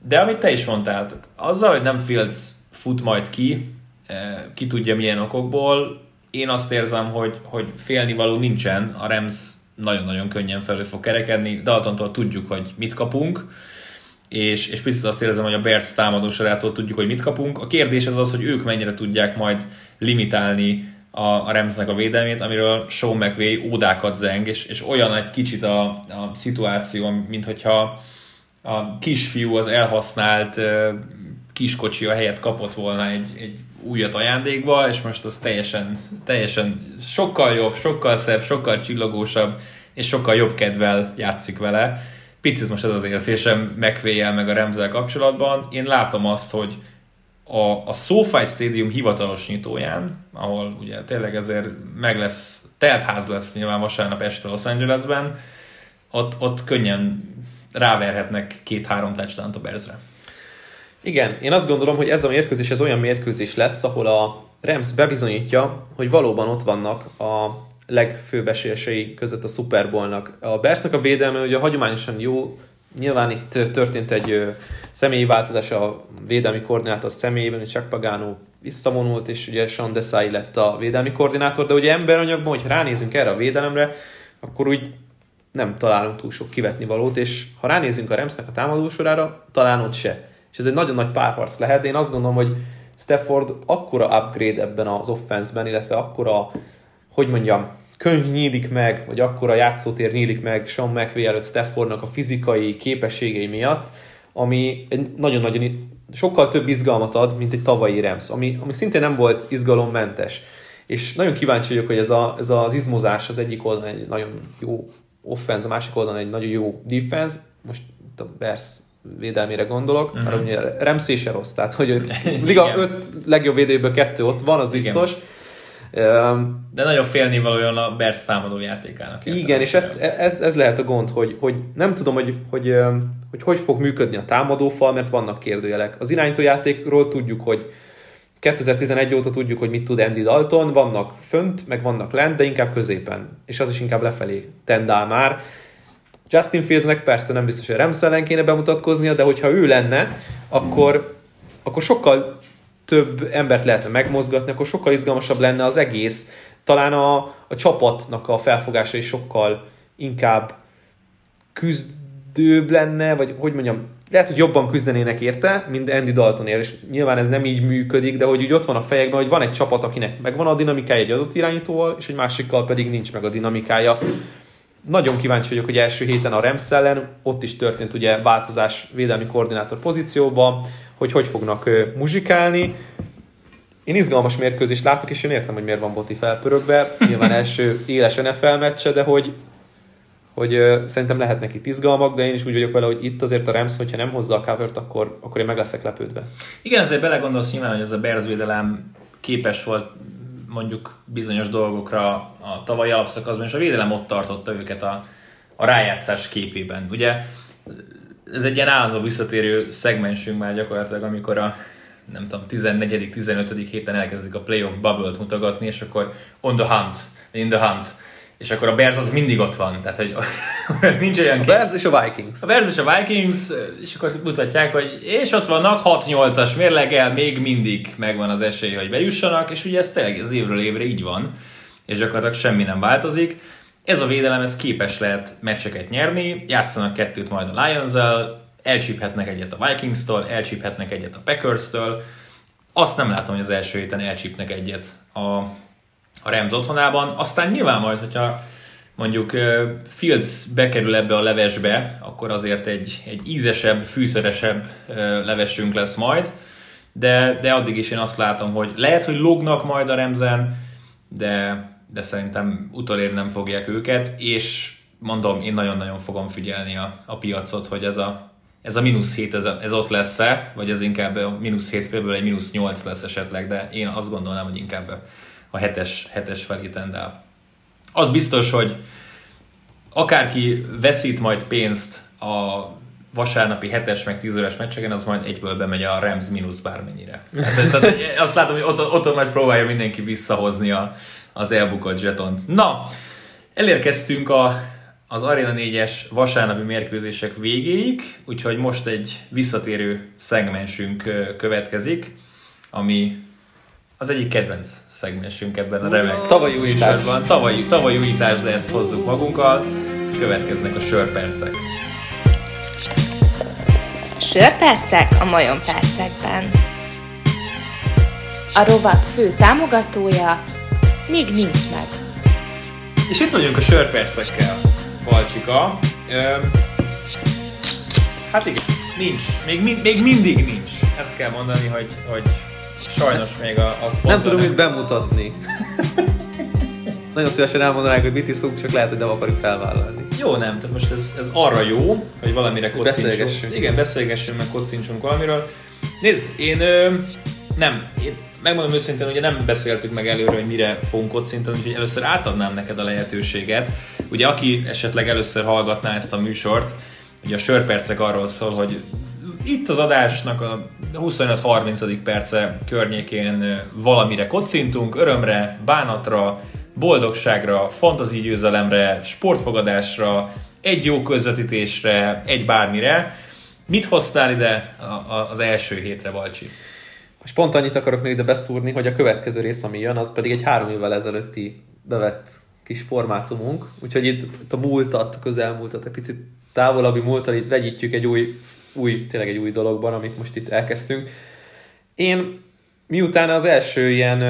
de amit te is mondtál, tehát azzal, hogy nem Fields fut majd ki, eh, ki tudja milyen okokból, én azt érzem, hogy, hogy félnivaló nincsen, a Rams nagyon-nagyon könnyen felül fog kerekedni, Daltontól tudjuk, hogy mit kapunk, és, és picit azt érzem, hogy a Bears támadósorától tudjuk, hogy mit kapunk. A kérdés az az, hogy ők mennyire tudják majd limitálni a, a Ramsnek a védelmét, amiről Sean McVay ódákat zeng, és, és olyan egy kicsit a, a szituáció, mint hogyha a kisfiú az elhasznált kiskocsi a helyet kapott volna egy, egy újat ajándékba, és most az teljesen, teljesen sokkal jobb, sokkal szebb, sokkal csillogósabb, és sokkal jobb kedvel játszik vele. Picit most ez az érzésem megvéjel meg a Remzel kapcsolatban. Én látom azt, hogy a, a SoFi Stadium hivatalos nyitóján, ahol ugye tényleg ezért meg lesz teltház lesz nyilván vasárnap este Los Angelesben, ott, ott könnyen ráverhetnek két-három touchdown a Bearsre. Igen, én azt gondolom, hogy ez a mérkőzés ez olyan mérkőzés lesz, ahol a Rams bebizonyítja, hogy valóban ott vannak a legfőbb esélyesei között a Super Bowl-nak. A Bearsnak a védelme ugye hagyományosan jó, nyilván itt történt egy személyi változás a védelmi koordinátor személyében, hogy Chuck Pagano visszavonult, és ugye Sean Desai lett a védelmi koordinátor, de ugye emberanyagban, hogyha ránézünk erre a védelemre, akkor úgy nem találunk túl sok kivetni valót, és ha ránézünk a Ramsnek a támadósorára, talán ott se. És ez egy nagyon nagy párharc lehet, de én azt gondolom, hogy Stafford akkora upgrade ebben az offenszben, illetve akkora, hogy mondjam, könyv nyílik meg, vagy akkora játszótér nyílik meg Sean McVay előtt Staffordnak a fizikai képességei miatt, ami egy nagyon-nagyon sokkal több izgalmat ad, mint egy tavalyi Rams, ami, ami szintén nem volt izgalommentes. És nagyon kíváncsi vagyok, hogy ez, a, ez az izmozás az egyik oldalon egy nagyon jó offense, a másik oldalon egy nagyon jó defense, most a Bears védelmére gondolok, uh-huh. mert ugye Ramsey se rossz, tehát hogy liga öt legjobb védőből kettő ott van, az biztos. Igen. De nagyon félnivalóan a Bears támadó játékának. Igen, és ez, ez, ez lehet a gond, hogy, hogy nem tudom, hogy hogy, hogy hogy fog működni a támadófal, mert vannak kérdőjelek. Az irányítójátékról tudjuk, hogy 2011 óta tudjuk, hogy mit tud Andy Dalton, vannak fönt, meg vannak lent, de inkább középen. És az is inkább lefelé tendál már. Justin Fieldsnek persze nem biztos, hogy Rams ellen kéne bemutatkoznia, de hogyha ő lenne, akkor, akkor sokkal több embert lehetne megmozgatni, akkor sokkal izgalmasabb lenne az egész. Talán a, a csapatnak a felfogása is sokkal inkább küzdőbb lenne, vagy hogy mondjam, lehet, hogy jobban küzdenének érte, mint Andy Daltonért, és nyilván ez nem így működik, de hogy úgy ott van a fejekben, hogy van egy csapat, akinek megvan a dinamikája egy adott irányítóval, és egy másikkal pedig nincs meg a dinamikája. Nagyon kíváncsi vagyok, hogy első héten a Rams ellen, ott is történt ugye változás védelmi koordinátor pozícióban, hogy hogy fognak muzsikálni. Én izgalmas mérkőzést látok, és én értem, hogy miért van Boti felpörögve. Nyilván első éles NFL meccse, de hogy, hogy szerintem lehetnek itt izgalmak, de én is úgy vagyok vele, hogy itt azért a Rams, hogyha nem hozza a covert, akkor, akkor én meg leszek lepődve. Igen, azért belegondolsz nyilván, hogy ez a Bears védelem képes volt mondjuk bizonyos dolgokra a tavalyi alapszakaszban, és a védelem ott tartotta őket a, a rájátszás képében. Ugye ez egy ilyen állandó visszatérő szegmensünk már gyakorlatilag, amikor a nem tudom, 14 15 héten elkezdik a playoff bubble-t mutogatni, és akkor on the hunt, in the hunt, és akkor a Bears az mindig ott van, tehát hogy nincs olyan... A Bears és a Vikings. A Bears és a Vikings, és akkor mutatják, hogy és ott vannak 6-8-as mérleggel, még mindig megvan az esély, hogy bejussanak, és ugye ez tényleg az évről évre így van, és gyakorlatilag semmi nem változik. Ez a védelem, ez képes lehet meccseket nyerni, játszanak kettőt majd a lions elcsíphetnek egyet a Vikings-től, elcsíphetnek egyet a Packers-től. Azt nem látom, hogy az első héten elcsípnek egyet a, a Rams otthonában. Aztán nyilván majd, hogyha mondjuk Fields bekerül ebbe a levesbe, akkor azért egy, egy ízesebb, fűszeresebb levesünk lesz majd, de, de addig is én azt látom, hogy lehet, hogy lognak majd a Remzen, de de szerintem utolérni nem fogják őket, és mondom, én nagyon-nagyon fogom figyelni a, a piacot, hogy ez a, ez a mínusz 7, ez, ez ott lesz-e, vagy ez inkább a mínusz 7 félből egy mínusz 8 lesz esetleg, de én azt gondolnám, hogy inkább a 7-es, 7-es felé tendál. Az biztos, hogy akárki veszít majd pénzt a vasárnapi 7-es meg 10 órás meccseken, az majd egyből bemegy a Rams mínusz bármennyire. Tehát, tehát azt látom, hogy ott, ott majd próbálja mindenki visszahozni a, az elbukott zsetont. Na, elérkeztünk a, az Arena 4-es vasárnapi mérkőzések végéig, úgyhogy most egy visszatérő szegmensünk következik, ami az egyik kedvenc szegmensünk ebben a remek tavalyi újítás. Tavalyi, tavalyi újítás, de ezt hozzuk magunkkal. Következnek a sörpercek. Sörpercek a Majon percekben. A rovat fő támogatója még nincs meg. És itt vagyunk a sörpercekkel, Balcsika. Öm, hát igen, nincs. Még, még mindig nincs. Ezt kell mondani, hogy, hogy sajnos még a, a Nem tudom mit bemutatni. Nagyon szívesen elmondanák, hogy mit iszunk, csak lehet, hogy nem akarjuk felvállalni. Jó, nem, tehát most ez, ez arra jó, hogy valamire kocincsunk. Beszélgessünk. Igen, beszélgessünk, meg kocincsunk valamiről. Nézd, én ö, nem, én megmondom őszintén, ugye nem beszéltük meg előre, hogy mire fogunk kocintani, úgyhogy először átadnám neked a lehetőséget. Ugye aki esetleg először hallgatná ezt a műsort, ugye a sörpercek arról szól, hogy itt az adásnak a 25-30. perce környékén valamire kocintunk, örömre, bánatra, boldogságra, fantazi győzelemre, sportfogadásra, egy jó közvetítésre, egy bármire. Mit hoztál ide az első hétre, Balcsi? És pont annyit akarok még ide beszúrni, hogy a következő rész, ami jön, az pedig egy három évvel ezelőtti bevett kis formátumunk. Úgyhogy itt a múltat, a közelmúltat, egy picit távolabbi múltat itt vegyítjük egy új, új, tényleg egy új dologban, amit most itt elkezdtünk. Én miután az első ilyen,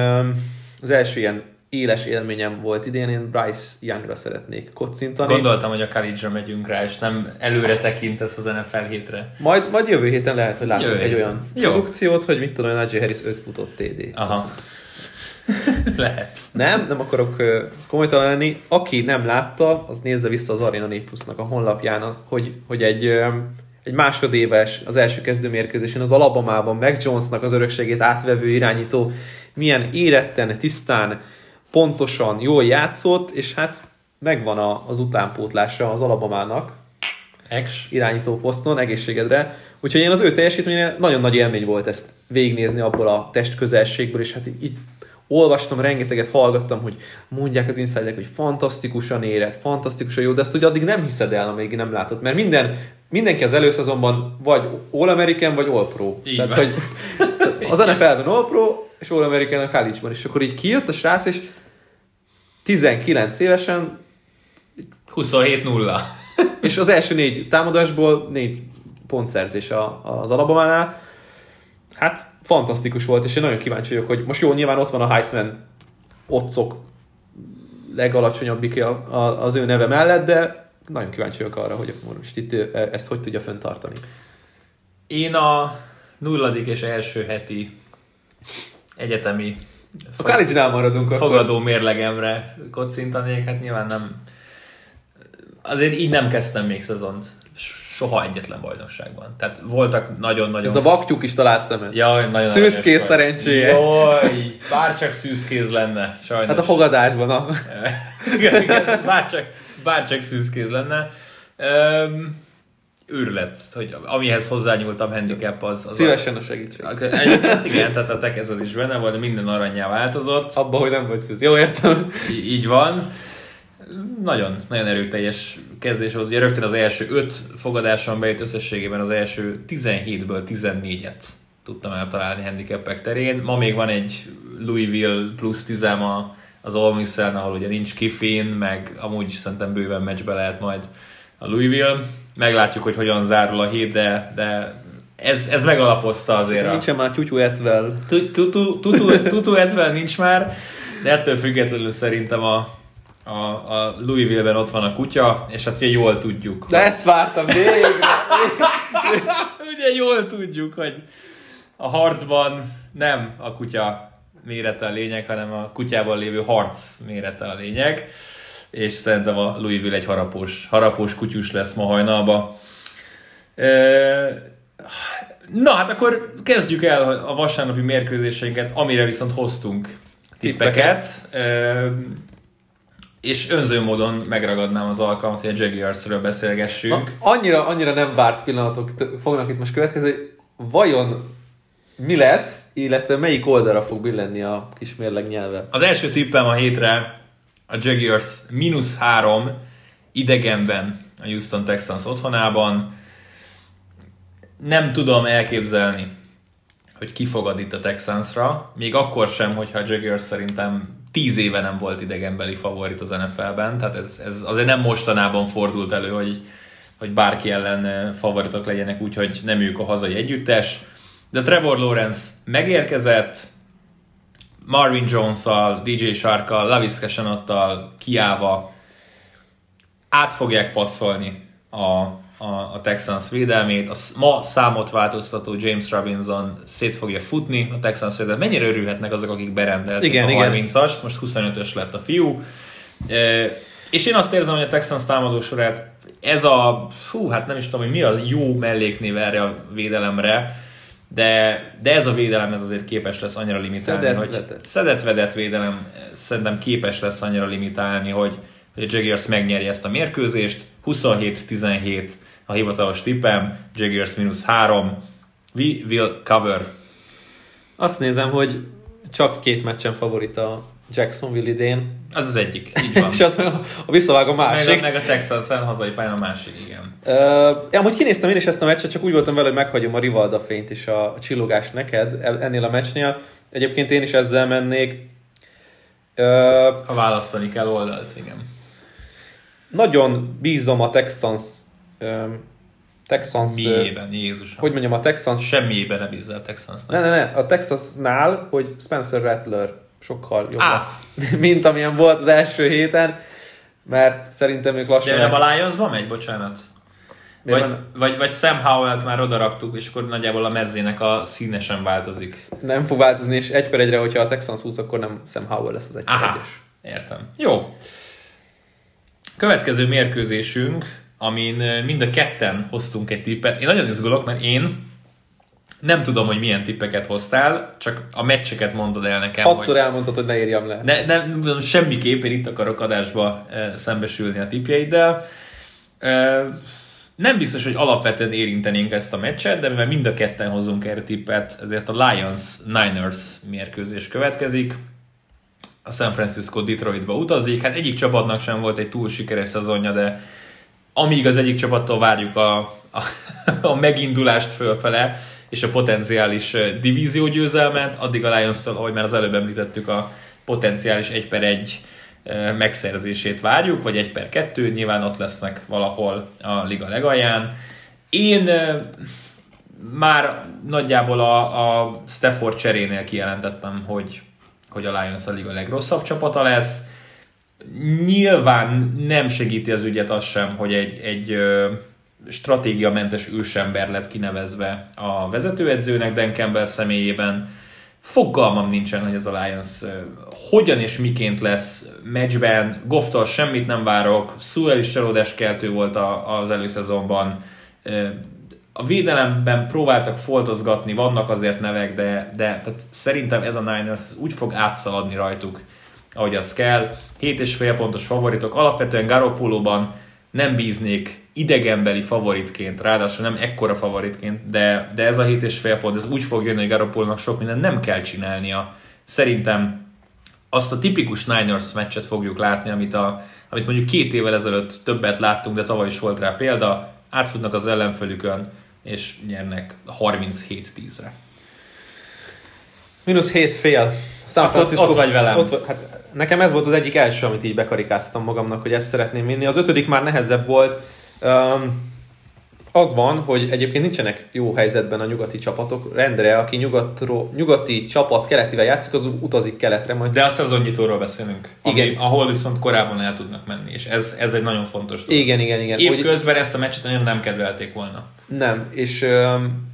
az első ilyen éles élményem volt idén, én Bryce Youngra szeretnék kocintani. Gondoltam, hogy a college megyünk rá, és nem előre tekintesz az NFL hétre. Majd, majd jövő héten lehet, hogy látunk Jövő egy héten. olyan Jó. produkciót, hogy mit tudom, Najee Harris 5 futott TD. Aha. Lehet. Nem, nem akarok ö, komolytalan lenni. Aki nem látta, az nézze vissza az Arena Néplusznak a honlapján, hogy, hogy egy, ö, egy másodéves az első kezdőmérkőzésen az Alabamában Mac Jonesnak az örökségét átvevő irányító milyen éretten, tisztán, pontosan, jól játszott, és hát megvan a, az utánpótlása az Alabamának, Ex. irányító poszton, egészségedre. Úgyhogy én az ő teljesítménye nagyon nagy élmény volt ezt végignézni abból a test közelségből, és hát így olvastam, rengeteget hallgattam, hogy mondják az insiderek, hogy fantasztikusan érett, fantasztikusan jó, de ezt ugye addig nem hiszed el, amíg nem látod, mert minden, mindenki az előszezonban vagy All American, vagy All Pro. Így Tehát, van. hogy az NFL-ben All Pro, és All American a college és akkor így kijött a srác, és 19 évesen 27-0. és az első négy támadásból négy pontszerzés az Alabamánál. Hát fantasztikus volt, és én nagyon kíváncsi vagyok, hogy most jó, nyilván ott van a Heisman otcok legalacsonyabbik a, a, az ő neve mellett, de nagyon kíváncsi vagyok arra, hogy akkor most itt ő ezt hogy tudja fenntartani. Én a nulladik és első heti egyetemi A college-nál maradunk akkor. fogadó mérlegemre kocintanék, hát nyilván nem... Azért így nem kezdtem még szezont. Soha egyetlen bajnokságban. Tehát voltak nagyon-nagyon... Ez a vaktyúk is talál szemet. Jaj, nagyon Szűzkéz szerencséje. Jaj, bárcsak szűzkéz lenne, sajnos. Hát a fogadásban, na. igen, igen, bárcsak, bárcsak szűzkéz lenne. Öm, őrület, hogy amihez hozzányúltam handicap az... az Szívesen a segítség. A, egyébként igen, tehát a tekezet is benne volt, de minden aranyjá változott. Abba, hogy nem vagy szűz. Jó, értem. Í- így van. Nagyon, nagyon erőteljes kezdés volt. Ugye rögtön az első öt fogadáson bejött összességében az első 17-ből 14-et tudtam eltalálni handicapek terén. Ma még van egy Louisville plusz 10 a az Ole miss ahol ugye nincs Kiffin, meg amúgy is szerintem bőven meccsbe lehet majd a Louisville. Meglátjuk, hogy hogyan zárul a hét, de, de ez, ez megalapozta azért a... Nincsen már tyútyú etvel. Tu- Tutu, tutu, tutu Edvel nincs már, de ettől függetlenül szerintem a, a, a Louisville-ben ott van a kutya, és hát ugye jól tudjuk. De ezt vártam végre. Ugye jól tudjuk, hogy a harcban nem a kutya mérete a lényeg, hanem a kutyában lévő harc mérete a lényeg, és szerintem a Louisville egy harapós, harapós kutyus lesz ma hajnalba. Na hát akkor kezdjük el a vasárnapi mérkőzéseinket, amire viszont hoztunk tippeket. Ö, és önző módon megragadnám az alkalmat, hogy a Jaguarsről beszélgessünk. Annyira, annyira nem várt pillanatok fognak itt most következni. Vajon mi lesz, illetve melyik oldalra fog billenni a kis mérleg nyelve? Az első tippem a hétre a Jaguars mínusz három idegenben a Houston Texans otthonában. Nem tudom elképzelni, hogy ki fogad itt a Texansra, még akkor sem, hogyha a Jaguars szerintem 10 éve nem volt idegenbeli favorit az NFL-ben, tehát ez, ez azért nem mostanában fordult elő, hogy, hogy bárki ellen favoritok legyenek, úgyhogy nem ők a hazai együttes. De Trevor Lawrence megérkezett, Marvin Jones-szal, DJ Sharkkal, Laviska Senottal kiállva át fogják passzolni a, a, a Texans védelmét. A ma számot változtató James Robinson szét fogja futni a Texans védelmet. Mennyire örülhetnek azok, akik berendelték Igen, a igen. 30-ast, most 25-ös lett a fiú. E, és én azt érzem, hogy a Texans támadó sorát ez a, hú, hát nem is tudom, hogy mi a jó melléknév erre a védelemre, de, de ez a védelem ez azért képes lesz annyira limitálni, Szedett, hogy vedett. szedett-vedett védelem szerintem képes lesz annyira limitálni, hogy, hogy a Jaguars megnyeri ezt a mérkőzést. 27-17 a hivatalos tippem, Jaguars mínusz 3, we will cover. Azt nézem, hogy csak két meccsen favorit a Jacksonville idén, Az az egyik, így van. és az meg a, a visszavág a meg, másik. a, meg a Texans hazai pályán a másik, igen. Uh, amúgy kinéztem én is ezt a meccset, csak úgy voltam vele, hogy meghagyom a Rivalda fényt és a, a csillogást neked ennél a meccsnél. Egyébként én is ezzel mennék. Uh, Ha választani kell oldalt, igen. nagyon bízom a Texans Texans, Miében, Jézusom. hogy mondjam, a Texans Semmiében ne bízzál Texansnak. Ne, ne, ne, a Texasnál, hogy Spencer Rattler sokkal jobb Á. lesz, mint amilyen volt az első héten, mert szerintem ők lassan... De nem a Lionsban megy, bocsánat? Vagy, van- vagy, vagy Sam Howell-t már odaraktuk, és akkor nagyjából a mezzének a színe sem változik. nem fog változni, és egy per egyre, hogyha a Texans húz, akkor nem Sam Howell lesz az egy Aha, egyes. értem. Jó. Következő mérkőzésünk, amin mind a ketten hoztunk egy tippet. Én nagyon izgulok, mert én nem tudom, hogy milyen tippeket hoztál, csak a meccseket mondod el nekem. Hatszor hogy... elmondtad, hogy ne írjam le. Ne, nem, nem, semmiképp én itt akarok adásba szembesülni a tippjeiddel. Nem biztos, hogy alapvetően érintenénk ezt a meccset, de mivel mind a ketten hozunk erre tippet, ezért a Lions-Niners mérkőzés következik. A San Francisco Detroitba utazik. Hát egyik csapatnak sem volt egy túl sikeres szezonja, de amíg az egyik csapattól várjuk a, a, a megindulást fölfele, és a potenciális eh, divíziógyőzelmet, addig a Lions-től, ahogy már az előbb említettük, a potenciális 1 per 1 eh, megszerzését várjuk, vagy 1 per 2, nyilván ott lesznek valahol a liga legalján. Én már nagyjából a, a Stafford cserénél kijelentettem, hogy, hogy a Lions a liga legrosszabb csapata lesz. Nyilván nem segíti az ügyet az sem, hogy egy, egy stratégiamentes ősember lett kinevezve a vezetőedzőnek Dan Campbell személyében. Fogalmam nincsen, hogy ez a Lions ö, hogyan és miként lesz meccsben. Gofftal semmit nem várok. Sewell is csalódáskeltő volt a, az előszezonban. A védelemben próbáltak foltozgatni, vannak azért nevek, de, de tehát szerintem ez a Niners úgy fog átszaladni rajtuk, ahogy az kell. 7,5 pontos favoritok. Alapvetően Garoppolóban nem bíznék idegenbeli favoritként, ráadásul nem ekkora favoritként, de, de ez a 7,5 pont, ez úgy fog jönni, hogy Garoppolónak sok mindent nem kell csinálnia. Szerintem azt a tipikus Niners meccset fogjuk látni, amit, a, amit mondjuk két évvel ezelőtt többet láttunk, de tavaly is volt rá példa, átfutnak az ellenfelükön, és nyernek 37-10-re. Mínusz 7 fél. San Ott- Francisco, ott vagy velem. Ott, hát nekem ez volt az egyik első, amit így bekarikáztam magamnak, hogy ezt szeretném vinni. Az ötödik már nehezebb volt. Um, az van, hogy egyébként nincsenek jó helyzetben a nyugati csapatok. Rendre, aki nyugatról, nyugati csapat keletivel játszik, az utazik keletre, majd De a szezonnyitóról beszélünk, ami, Igen. ahol viszont korábban el tudnak menni, és ez, ez egy nagyon fontos dolog. Igen, igen, igen. Hogy- Évközben ezt a meccset nagyon nem kedvelték volna. Nem, és um,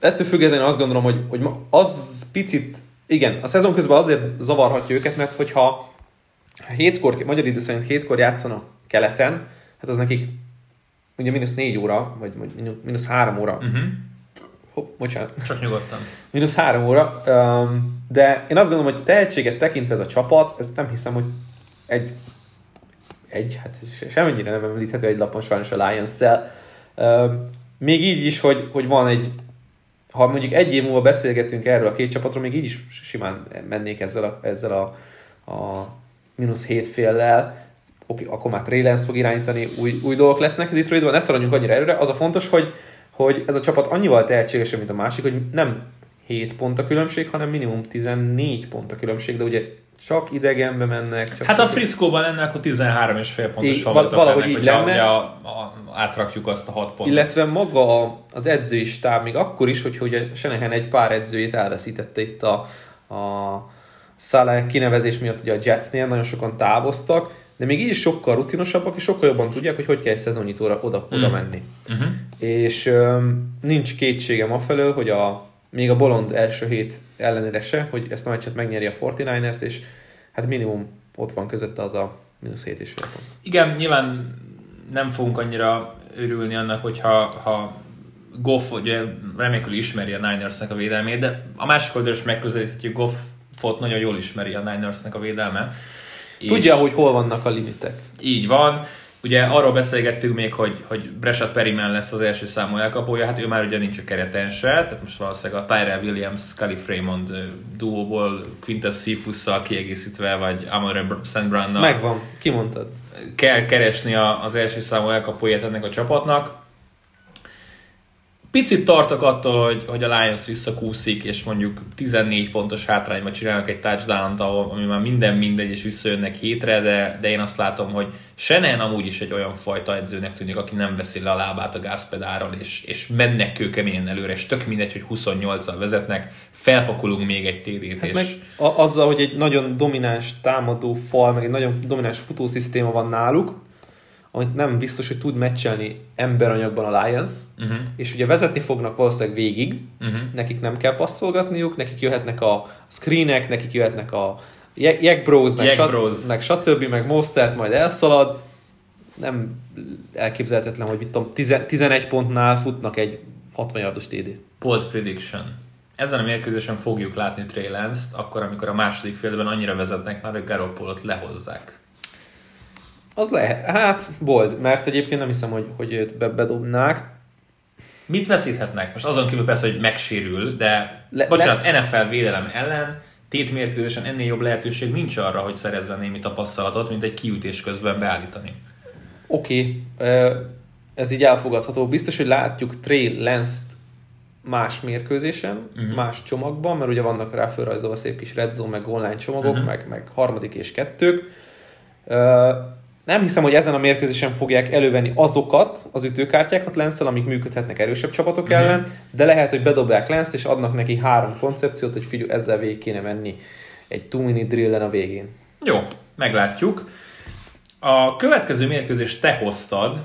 ettől függetlenül azt gondolom, hogy, hogy az picit, igen, a szezon közben azért zavarhatja őket, mert hogyha hétkor, magyar idő szerint hétkor játszanak keleten, hát az nekik ugye mínusz négy óra, vagy, mínusz három óra, Uh-huh. hopp, bocsánat, Csak nyugodtan. mínusz három óra, de én azt gondolom, hogy tehetséget tekintve ez a csapat, ez nem hiszem, hogy egy, egy hát se- semennyire nem említhető egy lapon sajnos a Lions-szel. Még így is, hogy, hogy van egy, ha mondjuk egy év múlva beszélgetünk erről a két csapatról, még így is simán mennék ezzel a, ezzel a, a mínusz hét féllel, oké, akkor már Trey Lance fog irányítani, új, új dolgok lesznek Detroitban, ne szaladjunk annyira előre. Az a fontos, hogy, hogy ez a csapat annyival tehetségesebb, mint a másik, hogy nem 7 pont a különbség, hanem minimum 14 pont a különbség, de ugye csak idegenbe mennek. Csak Hát ha Friszkóban lenne, akkor 13,5 pontos Így, favoritok valahogy lennek, így lenne. a, a, átrakjuk azt a 6 pontot. Illetve maga a- az edzői stáb, még akkor is, hogy ugye Senehen egy pár edzőjét elveszítette itt a, a Salah kinevezés miatt ugye a Jetsnél, nagyon sokan távoztak, de még így is sokkal rutinosabbak, és sokkal jobban tudják, hogy hogy kell egy szezonnyitóra oda, oda menni. Uh-huh. És öm, nincs kétségem afelől, hogy a, még a bolond első hét ellenére se, hogy ezt a meccset megnyeri a 49ers, és hát minimum ott van közötte az a mínusz 7 és fél pont. Igen, nyilván nem fogunk annyira örülni annak, hogyha ha Goff ugye remélhetően ismeri a Ninersnek a védelmét, de a másik oldalról is megközelíthetjük, Goffot nagyon jól ismeri a Ninersnek a védelme. Tudja, hogy hol vannak a limitek. Így van. Ugye arról beszélgettünk még, hogy, hogy Breshad Perryman lesz az első számú elkapója, hát ő már ugye nincs a kereten se, tehát most valószínűleg a Tyrell Williams, Fremont ö, duóból Quintus Cephus-szal kiegészítve, vagy Amon St. Brown-nal Megvan, kimondtad. kell keresni a, az első számú elkapóját ennek a csapatnak. Picit tartok attól, hogy, hogy a Lions visszakúszik, és mondjuk 14 pontos hátrányba csinálnak egy touchdown-t, ami már minden mindegy, és visszajönnek hétre, de, de én azt látom, hogy Senen amúgy is egy olyan fajta edzőnek tűnik, aki nem veszi le a lábát a gázpedáról, és, és mennek kőkeményen előre, és tök mindegy, hogy 28-al vezetnek, felpakolunk még egy TD-t, Hát és... meg a, azzal, hogy egy nagyon domináns támadó fal, meg egy nagyon domináns futószisztéma van náluk, amit nem biztos, hogy tud meccselni emberanyagban a Lions, Uh-huh, és ugye vezetni fognak valószínűleg végig, uh-huh. nekik nem kell passzolgatniuk, nekik jöhetnek a screenek, nekik jöhetnek a Jack Bros, meg, Jack Bros. meg stb., meg Mostert majd elszalad. Nem elképzelhetetlen, hogy mit tudom, 10 11 pontnál futnak egy 60 yardos TD-t. Bold prediction. Ezen a mérkőzésen fogjuk látni Trey Lance-t, akkor, amikor a második félben annyira vezetnek már, hogy Garoppolot lehozzák. Az lehet, hát bold, mert egyébként nem hiszem, hogy, hogy őt be, bedobnák. Mit veszíthetnek? Most azon kívül persze, hogy megsérül, de Le- bocsánat, le... NFL védelem ellen tét mérkőzésen ennél jobb lehetőség nincs arra, hogy szerezzen némi tapasztalatot, mint egy kiütés közben beállítani. Oké, okay, ez így elfogadható. Biztos, hogy látjuk Trey Lance-t más mérkőzésen, uh-huh. más csomagban, mert ugye vannak rá felrajzolva szép kis red zone, meg online csomagok, uh-huh. meg, meg harmadik és kettők. Nem hiszem, hogy ezen a mérkőzésen fogják elővenni azokat az ütőkártyákat lance amik működhetnek erősebb csapatok uh-huh. ellen, de lehet, hogy bedobják lance és adnak neki három koncepciót, hogy figyelj, ezzel végig kéne menni egy two minute drillen a végén. Jó, meglátjuk. A következő mérkőzést te hoztad,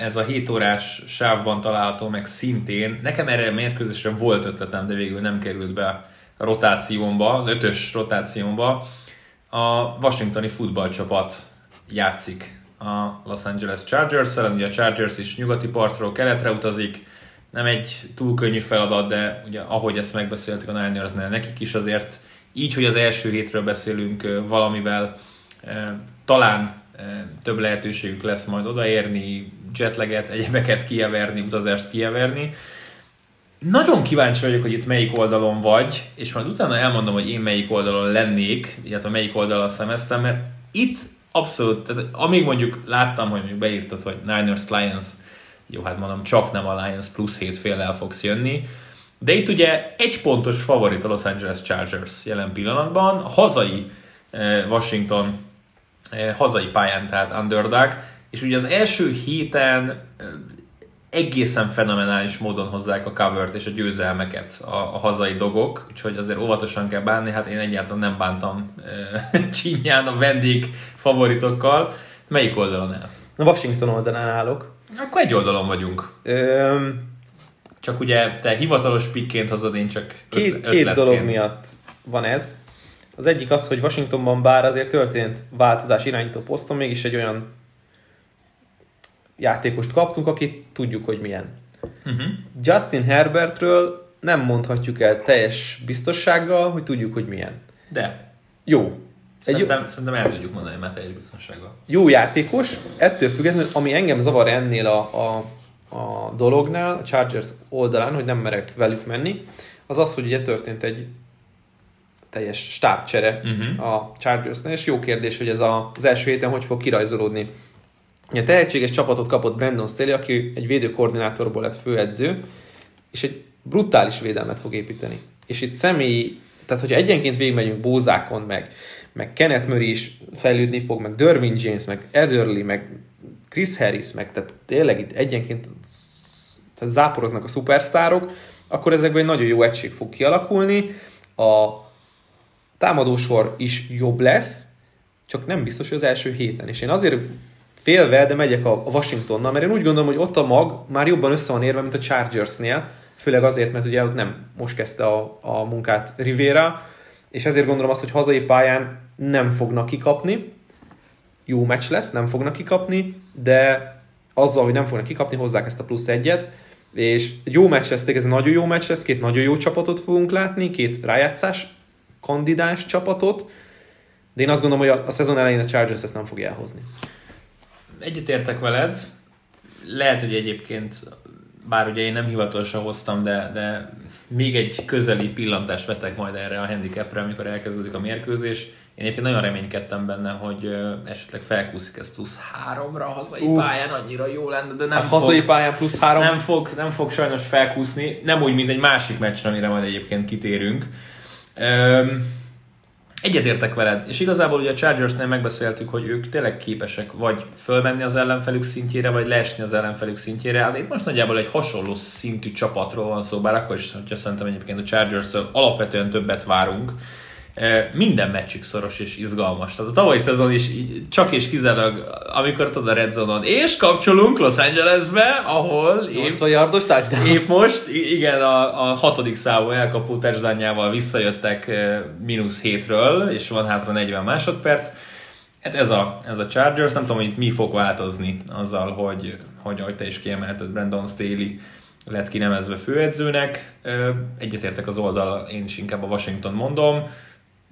ez a 7 órás sávban található meg szintén. Nekem erre a mérkőzésre volt ötletem, de végül nem került be a rotációmba, az ötös rotációmba. A washingtoni futballcsapat játszik a Los Angeles chargers ugye a Chargers is nyugati partról keletre utazik, nem egy túl könnyű feladat, de ugye ahogy ezt megbeszéltük a Ninersnél, nekik is azért így, hogy az első hétről beszélünk valamivel, talán több lehetőségük lesz majd odaérni, jetleget, egyebeket kieverni, utazást kieverni. Nagyon kíváncsi vagyok, hogy itt melyik oldalon vagy, és majd utána elmondom, hogy én melyik oldalon lennék, illetve melyik oldalon szemeztem, mert itt abszolút, tehát amíg mondjuk láttam, hogy mondjuk beírtad, hogy Niners Lions, jó, hát mondom, csak nem a Lions plusz 7 féllel fogsz jönni, de itt ugye egy pontos favorit a Los Angeles Chargers jelen pillanatban, a hazai eh, Washington eh, hazai pályán, tehát underdog, és ugye az első héten eh, egészen fenomenális módon hozzák a covert és a győzelmeket a, a hazai dogok, úgyhogy azért óvatosan kell bánni, hát én egyáltalán nem bántam e, csinyán a vendég favoritokkal. Melyik oldalon állsz? A Washington oldalán állok. Akkor egy oldalon vagyunk. Öm, Csak ugye te hivatalos pikként hozod, én csak Két, két dolog miatt van ez. Az egyik az, hogy Washingtonban bár azért történt változás irányító poszton, mégis egy olyan játékost kaptunk, akit tudjuk, hogy milyen. Uh-huh. Justin Herbertről nem mondhatjuk el teljes biztossággal, hogy tudjuk, hogy milyen. De Jó. Egy szerintem, szerintem el tudjuk mondani már teljes biztonsággal. jó játékos, ettől függetlenül, ami engem zavar ennél a, a, a dolognál, a Chargers oldalán, hogy nem merek velük menni, az az, hogy ugye történt egy teljes stábcsere Uh-huh. a Chargersnél, és jó kérdés, hogy ez a, az első héten hogy fog kirajzolódni. A tehetséges csapatot kapott Brandon Staley, aki egy védőkoordinátorból lett főedző, és egy brutális védelmet fog építeni. És itt személyi, tehát hogyha egyenként végigmegyünk Bózákon, meg, meg Kenneth Murray is fejlődni fog, meg Derwin James, meg Ederly, meg Chris Harris, meg tehát tényleg itt egyenként tehát záporoznak a szupersztárok, akkor ezekben egy nagyon jó egység fog kialakulni. A támadósor is jobb lesz, csak nem biztos, hogy az első héten. És én azért félve, de megyek a Washingtonnal, mert én úgy gondolom, hogy ott a mag már jobban össze van érve, mint a Chargersnél, főleg azért, mert ugye ott nem most kezdte a, a munkát Rivera, és ezért gondolom azt, hogy hazai pályán nem fognak kikapni, jó meccs lesz, nem fognak kikapni, de azzal, hogy nem fognak kikapni, hozzák ezt a plusz egyet, És jó meccs lesz, ez nagyon jó meccs lesz, két nagyon jó csapatot fogunk látni, két rájátszás kandidás csapatot, de én azt gondolom, hogy a, a szezon elején a Chargers ezt nem fogja elhozni. Egyetértek veled. Lehet, hogy egyébként, bár ugye én nem hivatalosan hoztam, de, de még egy közeli pillantást vetek majd erre a handicapre, amikor elkezdődik a mérkőzés. Én egyébként nagyon reménykedtem benne, hogy esetleg felkúszik ez plusz háromra a hazai Uff. pályán, annyira jó lenne, de nem Hát fog, hazai pályán plusz három. nem, fog, nem fog sajnos felkúszni, nem úgy, mint egy másik meccsre, amire majd egyébként kitérünk. Öm, Egyetértek veled, és igazából ugye a Chargersnél megbeszéltük, hogy ők tényleg képesek vagy fölmenni az ellenfelük szintjére, vagy leesni az ellenfelük szintjére. Hát itt most nagyjából egy hasonló szintű csapatról van szó, bár akkor is, hogyha szerintem egyébként a chargers alapvetően többet várunk. Minden meccsük szoros és izgalmas. Tehát a tavalyi szezon is csak és kizárólag, amikor tudod a Red Zone-on, és kapcsolunk Los Angelesbe, ahol épp 80 yardos touchdown. Épp most, igen, a, a hatodik számú elkapó touchdownjával visszajöttek mínusz hétről, és van hátra 40 másodperc. Hát ez a, ez a Chargers, nem tudom, hogy itt mi fog változni azzal, hogy, hogy ahogy te is kiemelted, Brandon Staley lett kinevezve főedzőnek. Egyetértek az oldal, én is inkább a Washington mondom.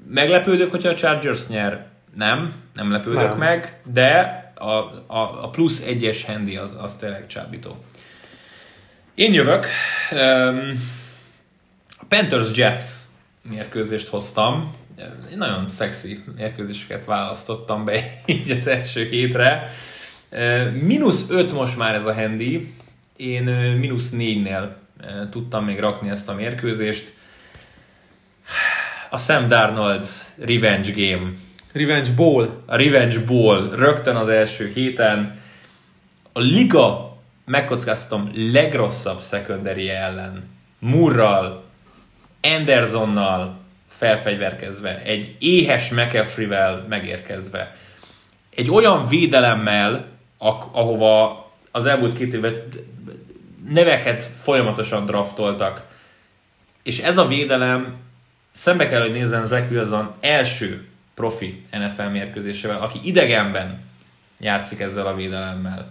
Meglepődök, hogyha a Chargers nyer? Nem, nem lepődök Nem. meg, de a, a, a plusz egyes handy az, az tényleg csábító. Én jövök. A Panthers-Jets mérkőzést hoztam. Én nagyon szexi mérkőzéseket választottam be így az első hétre. Ö, Mínusz 5 most már ez a handy. Én ö, mínusz 4-nél ö, tudtam még rakni ezt a mérkőzést. A Sam Darnold Revenge Game Revenge Bowl. a Revenge Ball rögtön az első héten. A liga, megkockáztatom, legrosszabb secondary ellen. Murral, Andersonnal felfegyverkezve, egy éhes McAfee-vel megérkezve. Egy olyan védelemmel, ahova az elmúlt két évet neveket folyamatosan draftoltak. És ez a védelem szembe kell, hogy nézzen Zach Wilson első profi NFL mérkőzésével, aki idegenben játszik ezzel a védelemmel.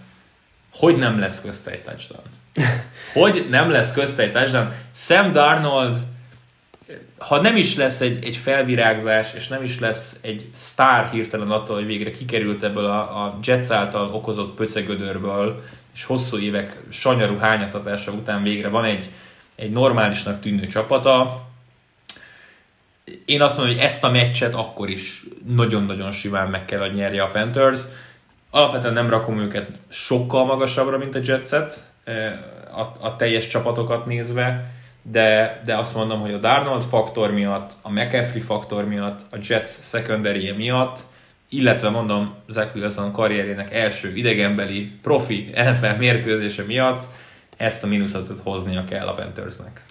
Hogy nem lesz közt egy touchdown? Hogy nem lesz közt egy touchdown? Sam Darnold, ha nem is lesz egy, egy felvirágzás, és nem is lesz egy sztár hirtelen attól, hogy végre kikerült ebből a, a Jets által okozott pöcegödörből, és hosszú évek sanyarú hányatatása után végre van egy, egy normálisnak tűnő csapata, én azt mondom, hogy ezt a meccset akkor is nagyon-nagyon simán meg kell, hogy nyerje a Panthers. Alapvetően nem rakom őket sokkal magasabbra, mint a Jetset, eh, a, a teljes csapatokat nézve, de, de azt mondom, hogy a Darnold faktor miatt, a McAfee faktor miatt, a Jets secondary miatt, illetve mondom Zach Wilson karrierjének első idegenbeli profi NFL mérkőzése miatt ezt a mínuszot hoznia kell a Panthersnek.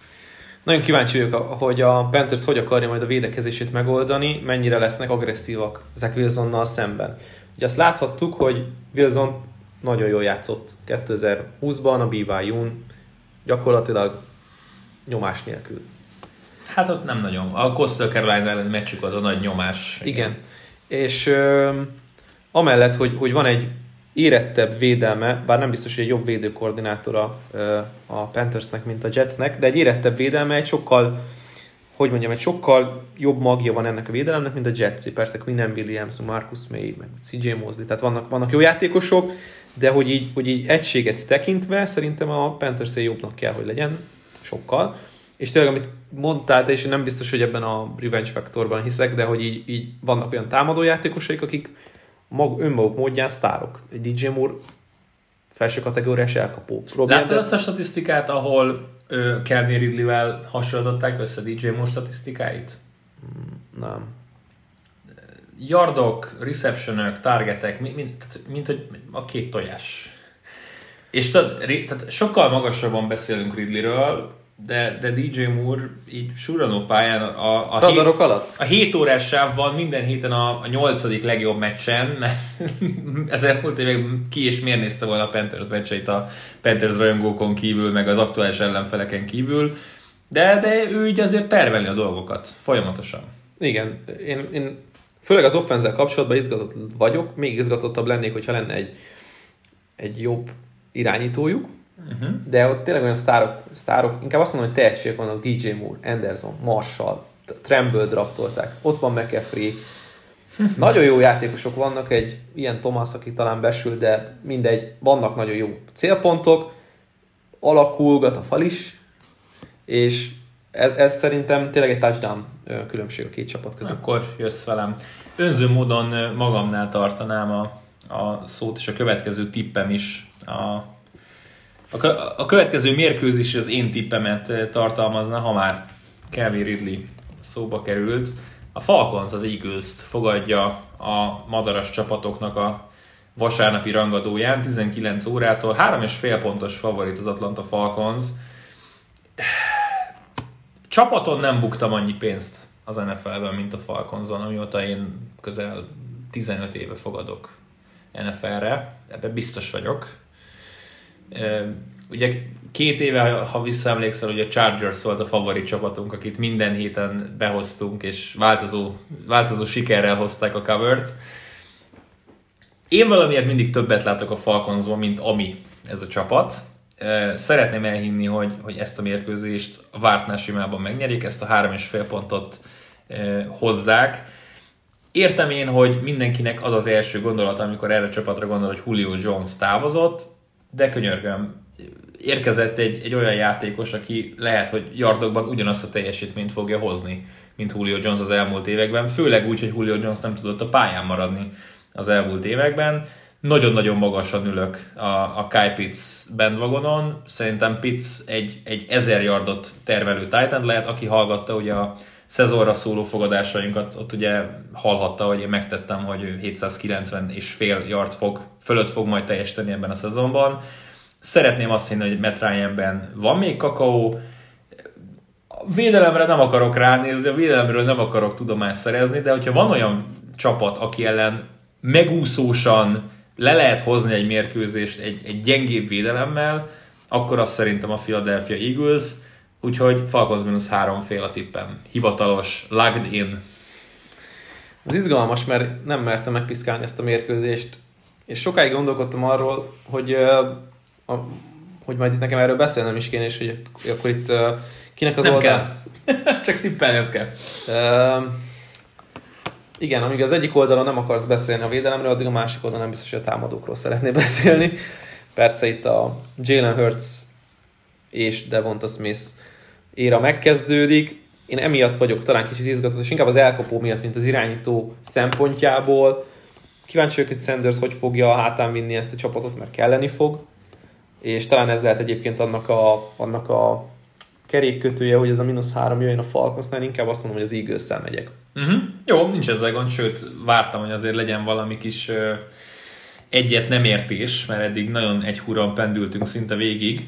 Nagyon kíváncsi vagyok, hogy a Panthers hogy akarja majd a védekezését megoldani, mennyire lesznek agresszívak Zach Wilsonnal szemben. Ugye azt láthattuk, hogy Wilson nagyon jól játszott 2020-ban a BYU-n, gyakorlatilag nyomás nélkül. Hát ott nem nagyon. A Coastal Carolina ellen meccsük az a nagy nyomás. Igen. És ö, amellett, hogy, hogy van egy érettebb védelme, bár nem biztos, hogy egy jobb védőkoordinátora a Panthersnek, mint a Jetsnek, de egy érettebb védelme, egy sokkal, hogy mondjam, egy sokkal jobb magja van ennek a védelemnek, mint a Jetsi. Persze Quinn Williams, Marcus May, meg CJ Mosley, tehát vannak, vannak jó játékosok, de hogy így, hogy így egységet tekintve szerintem a panthers jobbnak kell, hogy legyen, sokkal. És tényleg, amit mondtál, és én nem biztos, hogy ebben a revenge factorban hiszek, de hogy így, így vannak olyan támadójátékosaik, akik mag, önmaguk módján sztárok. Egy DJ Moore felső kategóriás elkapó. Robbie Láttad Anderson- azt a statisztikát, ahol ö, Calvin Ridley-vel hasonlították össze DJ Moore statisztikáit? Nem. Yardok, receptionök, targetek, mint, mint, mint a két tojás. És tehát, tehát sokkal magasabban beszélünk Ridleyről, de, de DJ Moore így surranó pályán a, a, Radarok alatt? a 7 órás sáv van minden héten a, a 8. legjobb meccsen, mert ez elmúlt években ki és miért nézte volna a Panthers meccseit a Panthers rajongókon kívül, meg az aktuális ellenfeleken kívül, de, de ő így azért terveli a dolgokat folyamatosan. Igen, én, én főleg az offenzel kapcsolatban izgatott vagyok, még izgatottabb lennék, hogyha lenne egy, egy jobb irányítójuk, uh-huh. de ott tényleg olyan sztárok, sztárok, inkább azt mondom, hogy tehetségek vannak, DJ Moore, Anderson, Marshall, Tremble draftolták, ott van McAfee, nagyon jó játékosok vannak, egy ilyen Thomas, aki talán besül, de mindegy, vannak nagyon jó célpontok, alakulgat a fal is, és ez, ez szerintem tényleg egy touchdown különbség a két csapat között. Akkor jössz velem. Önző módon magamnál tartanám a, a szót, és a következő tippem is a, a, a következő mérkőzés az én tippemet tartalmazna, ha már Kelvin Ridley szóba került. A Falcons az eagles fogadja a madaras csapatoknak a vasárnapi rangadóján 19 órától. Három és fél pontos favorit az Atlanta Falcons. Csapaton nem buktam annyi pénzt az NFL-ben, mint a Falconson, amióta én közel 15 éve fogadok NFL-re. Ebben biztos vagyok. Ugye két éve, ha visszaemlékszel, hogy a Chargers volt a favorit csapatunk, akit minden héten behoztunk, és változó, változó sikerrel hozták a covert. Én valamiért mindig többet látok a Falconsban, mint ami ez a csapat. Szeretném elhinni, hogy, hogy ezt a mérkőzést a vártnál simában megnyerik, ezt a három és fél pontot hozzák. Értem én, hogy mindenkinek az az első gondolat, amikor erre a csapatra gondol, hogy Julio Jones távozott, de könyörgöm, érkezett egy, egy olyan játékos, aki lehet, hogy yardokban ugyanazt a teljesítményt fogja hozni, mint Julio Jones az elmúlt években, főleg úgy, hogy Julio Jones nem tudott a pályán maradni az elmúlt években. Nagyon-nagyon magasan ülök a, a Kai Pitts bandwagonon. Szerintem Pitts egy, egy ezer yardot tervelő Titan lehet, aki hallgatta ugye a szezonra szóló fogadásainkat, ott ugye hallhatta, hogy én megtettem, hogy ő 790 és fél yard fog, fölött fog majd teljesíteni ebben a szezonban. Szeretném azt hinni, hogy Matt Ryan-ben van még kakaó, a védelemre nem akarok ránézni, a védelemről nem akarok tudomást szerezni, de hogyha van olyan csapat, aki ellen megúszósan le lehet hozni egy mérkőzést egy, egy gyengébb védelemmel, akkor azt szerintem a Philadelphia Eagles, úgyhogy Falcons minusz három fél a tippem. Hivatalos, logged in. Az izgalmas, mert nem mertem megpiszkálni ezt a mérkőzést, és sokáig gondolkodtam arról, hogy, a, hogy majd itt nekem erről beszélnem is kéne, és hogy akkor itt kinek az nem oldal... kell. Csak tippelned kell. Uh, igen, amíg az egyik oldalon nem akarsz beszélni a védelemről, addig a másik oldalon nem biztos, hogy a támadókról szeretné beszélni. Persze itt a Jalen Hurts és Devonta Smith éra megkezdődik. Én emiatt vagyok talán kicsit izgatott, és inkább az elkapó miatt, mint az irányító szempontjából. Kíváncsi vagyok, hogy Sanders hogy fogja a hátán vinni ezt a csapatot, mert kelleni fog. És talán ez lehet egyébként annak a, annak a kerékkötője, hogy ez a mínusz három jöjjön a Falconsnál, inkább azt mondom, hogy az eagles megyek. Uh-huh. Jó, nincs ezzel gond, sőt, vártam, hogy azért legyen valami kis uh, egyet nem értés, mert eddig nagyon egy huran pendültünk szinte végig.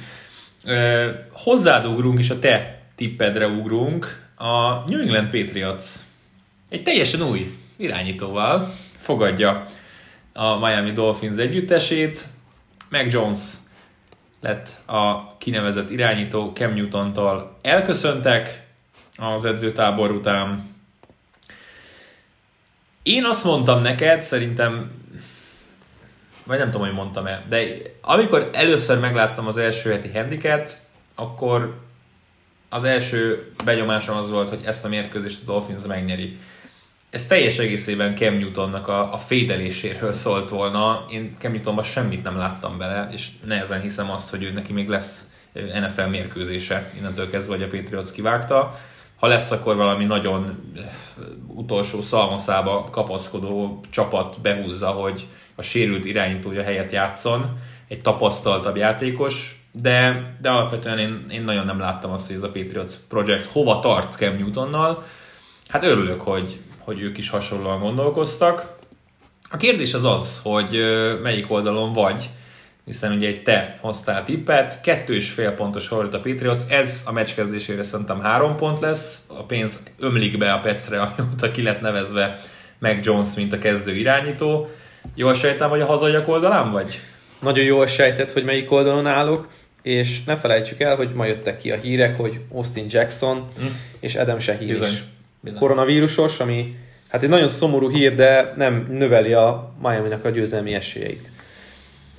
Uh, hozzád ugrunk, és a te tippedre ugrunk. A New England Patriots egy teljesen új irányítóval fogadja a Miami Dolphins együttesét. Meg Jones lett a kinevezett irányító Cam Newton-tól. Elköszöntek az edzőtábor után. Én azt mondtam neked, szerintem, vagy nem tudom, hogy mondtam-e, de amikor először megláttam az első heti handiket, akkor az első benyomásom az volt, hogy ezt a mérkőzést a Dolphins megnyeri. Ez teljes egészében Cam Newtonnak a, a fédeléséről szólt volna. Én Cam Newtonban semmit nem láttam bele, és nehezen hiszem azt, hogy ő neki még lesz NFL mérkőzése innentől kezdve, hogy a Patriots kivágta. Ha lesz, akkor valami nagyon utolsó szalmaszába kapaszkodó csapat behúzza, hogy a sérült irányítója helyett játszon, egy tapasztaltabb játékos, de, de alapvetően én, én nagyon nem láttam azt, hogy ez a Patriots Project hova tart Cam Newtonnal. Hát örülök, hogy, hogy ők is hasonlóan gondolkoztak. A kérdés az az, hogy melyik oldalon vagy, hiszen ugye egy te hoztál tippet, kettő és fél pontos volt a Patriots, ez a meccs kezdésére szerintem három pont lesz, a pénz ömlik be a Petsre, amióta ki lett nevezve meg Jones, mint a kezdő irányító. Jól sejtem, hogy a hazaiak oldalán vagy? Nagyon jól sejtett, hogy melyik oldalon állok, és ne felejtsük el, hogy ma jöttek ki a hírek, hogy Austin Jackson mm. és Adam Shahir Bizony. is Bizony. koronavírusos, ami hát egy nagyon szomorú hír, de nem növeli a Miami-nak a győzelmi esélyeit.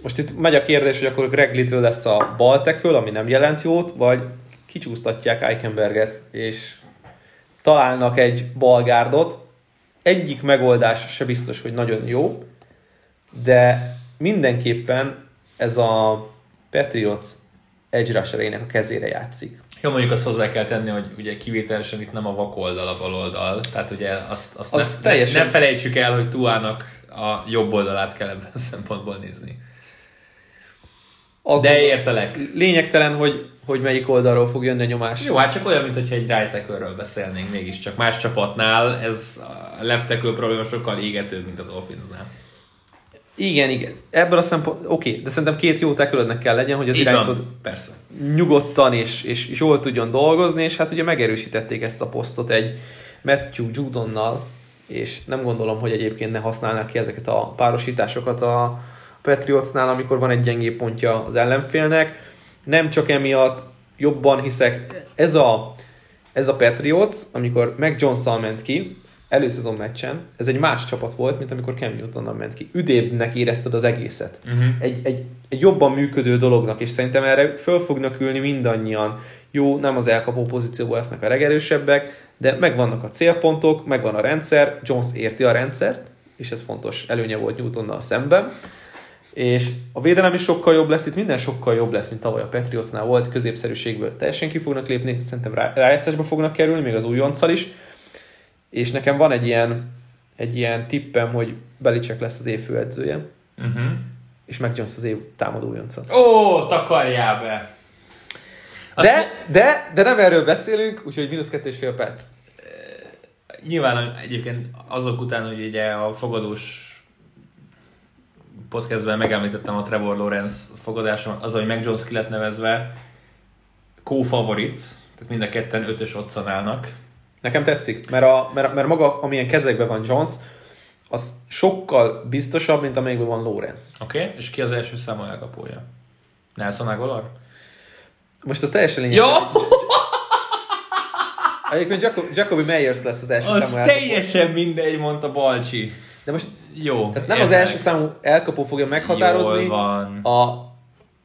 most itt megy a kérdés, hogy akkor Greg Little lesz a baltekül, ami nem jelent jót, vagy kicsúsztatják Eichenberget, és találnak egy balgárdot. Egyik megoldás se biztos, hogy nagyon jó, de mindenképpen ez a Patriots edge rusherének a kezére játszik. Jó, mondjuk azt hozzá kell tenni, hogy ugye kivételesen itt nem a vak oldal a bal oldal, tehát ugye azt, azt Az ne, teljesen- ne felejtsük el, hogy Tuának a jobb oldalát kell ebben a szempontból nézni. Az De értelek. Lényegtelen, hogy, hogy melyik oldalról fog jönni a nyomás. Jó, hát csak olyan, mintha egy right tackle-ről beszélnénk mégiscsak. Más csapatnál ez a left tackle probléma sokkal égetőbb, mint a Dolphinsnál. Igen, igen. Ebből a szempont, oké, de szerintem két jó tekölödnek kell legyen, hogy az van, persze. nyugodtan és, és jól tudjon dolgozni, és hát ugye megerősítették ezt a posztot egy Matthew Judonnal, és nem gondolom, hogy egyébként ne használnák ki ezeket a párosításokat a Patriotsnál, amikor van egy gyengébb pontja az ellenfélnek. Nem csak emiatt jobban hiszek, ez a, ez a Patriots, amikor Mac jones ment ki, előszezon meccsen, ez egy más csapat volt, mint amikor Cam Newtonnal ment ki. Üdébbnek érezted az egészet. Uh-huh. Egy, egy, egy jobban működő dolognak, és szerintem erre föl fognak ülni mindannyian. Jó, nem az elkapó pozícióból lesznek a legerősebbek, de megvannak a célpontok, megvan a rendszer, Jones érti a rendszert, és ez fontos előnye volt Newtonnal szemben. És a védelem is sokkal jobb lesz, itt minden sokkal jobb lesz, mint tavaly a Patriotsnál volt, középszerűségből teljesen ki fognak lépni, szerintem rá- rájátszásba fognak kerülni, még az újonccal is. És nekem van egy ilyen, egy ilyen tippem, hogy Belicek lesz az év főedzője, Uh-huh. és meg Jones az év támadó újonca. Ó, takarjál be! Azt De, de, de nem erről beszélünk, úgyhogy mínusz kettő és fél perc. Nyilván egyébként azok után, hogy ugye a fogadós podcastben megemlítettem a Trevor Lawrence fogadásomat, az, hogy Mac Jones ki lett nevezve co-favorit, tehát mind a ketten ötös otthon állnak. Nekem tetszik, mert, a, mert, mert maga, amilyen kezekben van Jones, az sokkal biztosabb, mint amelyikben van Lawrence. Oké, okay? és ki az első számú elkapója? Nelson Aguilar? Most az teljesen lényeges. Jó! Egyébként Jacob, Jacobi Meyers lesz az első Az számú elkapó. teljesen mindegy, mondta Balcsi. De most Jó. tehát nem az első számú elkapó fogja meghatározni Jól van. a,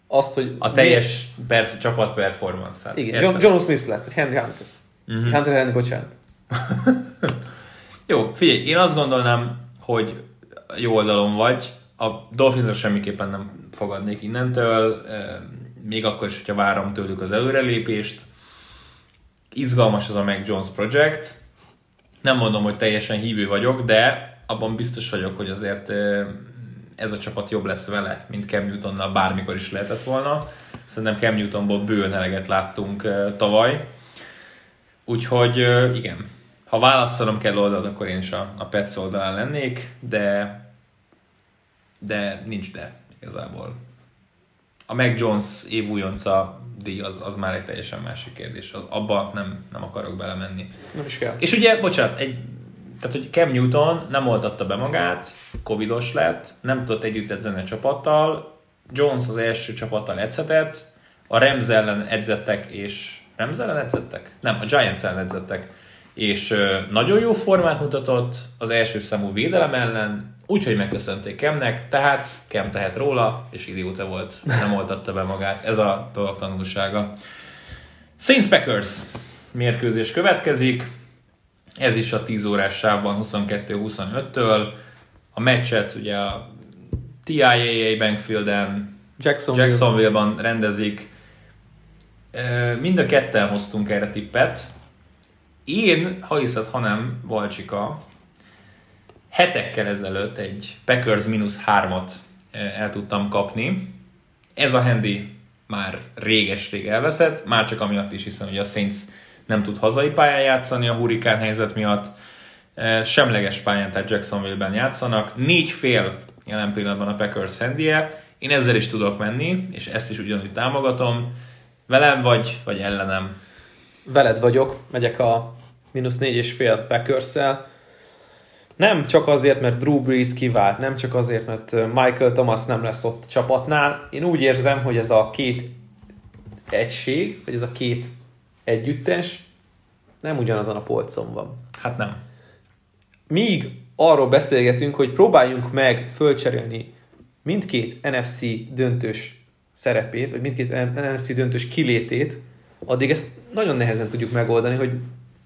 azt, hogy... A teljes perf- csapat performance-át. Igen. John, John Smith lesz, vagy Henry Hunter. Mhm. Hunter Henry, bocsánat. Jó, figyelj, én azt gondolnám, hogy jó oldalon vagy. A Dolphinsra semmiképpen nem fogadnék innentől, még akkor is, hogyha várom tőlük az előrelépést. Izgalmas ez a Mac Jones project. Nem mondom, hogy teljesen hívő vagyok, de abban biztos vagyok, hogy azért ez a csapat jobb lesz vele, mint Cam Newtonnal bármikor is lehetett volna. Szerintem Cam Newtonból bőven eleget láttunk tavaly. Úgyhogy igen, ha választanom kell oldalt, akkor én is a, a Pets oldalán lennék, de de nincs de igazából. A Mac Jones évújonca díj az, az már egy teljesen másik kérdés. Az, abba nem, nem akarok belemenni. Nem is kell. És ugye, bocsánat, egy, tehát, hogy Cam Newton nem oltatta be magát, covidos lett, nem tudott együtt edzeni a csapattal, Jones az első csapattal edzhetett, a Rams ellen edzettek, és Rams ellen edzettek? Nem, a Giants ellen edzettek, és nagyon jó formát mutatott az első számú védelem ellen, úgyhogy megköszönték Kemnek, tehát Kem tehet róla, és idióta volt, nem oltatta be magát. Ez a dolog tanulsága. Saints Packers mérkőzés következik. Ez is a 10 órás sávban 22-25-től. A meccset ugye a TIAA Bankfielden, Jacksonville. Jacksonville-ban rendezik. Mind a ketten hoztunk erre tippet. Én, ha hiszed, ha nem, Balcsika, hetekkel ezelőtt egy Packers mínusz hármat el tudtam kapni. Ez a handy már réges-rég elveszett, már csak amiatt is, hiszen ugye a Saints nem tud hazai pályán játszani a hurikán helyzet miatt. Semleges pályán, tehát Jacksonville-ben játszanak. Négy fél jelen pillanatban a Packers handie. Én ezzel is tudok menni, és ezt is ugyanúgy támogatom. Velem vagy, vagy ellenem. veled vagyok, megyek a mínusz négy és fél packers Nem csak azért, mert Drew Brees kivált, nem csak azért, mert Michael Thomas nem lesz ott csapatnál. Én úgy érzem, hogy ez a két egység, vagy ez a két együttes nem ugyanazon a polcon van. Hát nem. Míg arról beszélgetünk, hogy próbáljunk meg fölcserélni mindkét NFC döntős szerepét, vagy mindkét NFC döntős kilétét, addig ezt nagyon nehezen tudjuk megoldani, hogy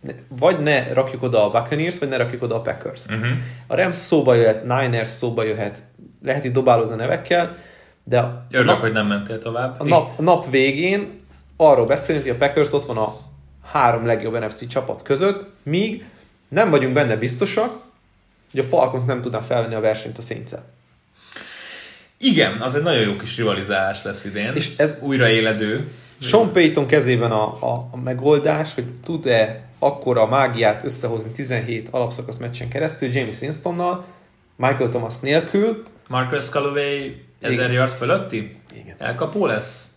ne, vagy ne rakjuk oda a Buccaneers, vagy ne rakjuk oda a Packers. Uh-huh. A Rams szóba jöhet, Niners szóba jöhet, lehet itt dobálózni a nevekkel, de a, Örülök, nap, hogy nem mentél tovább. a, nap, a nap végén arról beszélünk, hogy a Packers ott van a három legjobb NFC csapat között, míg nem vagyunk benne biztosak, hogy a Falcons nem tudná felvenni a versenyt a saints Igen, az egy nagyon jó kis rivalizálás lesz idén. És ez- újraéledő. Sean Payton kezében a, a, a megoldás, hogy tud-e akkora mágiát összehozni 17 alapszakasz meccsen keresztül James Winstonnal, Michael Thomas nélkül. Marcus Calloway 1000 yard fölötti? Igen. Elkapó lesz?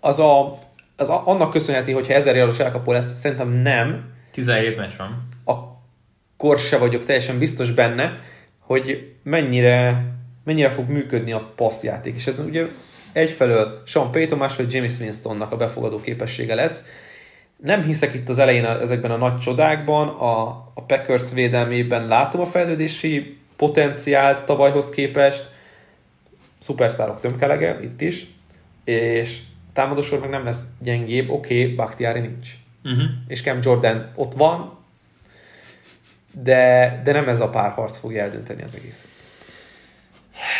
Az, a, az a, annak köszönheti, hogyha 1000 yardos elkapó lesz, szerintem nem, 17 meccs van. akkor se vagyok teljesen biztos benne, hogy mennyire, mennyire fog működni a passzjáték. És ez ugye egyfelől Sean Payton, másfelől James Winstonnak a befogadó képessége lesz. Nem hiszek itt az elején ezekben a nagy csodákban, a, a Packers védelmében látom a fejlődési potenciált tavalyhoz képest, szupersztárok tömkelege itt is, és támadósor meg nem lesz gyengébb, oké, okay, Bakhtiari nincs. Uh-huh. És Cam Jordan ott van, de, de nem ez a párharc fogja eldönteni az egészet.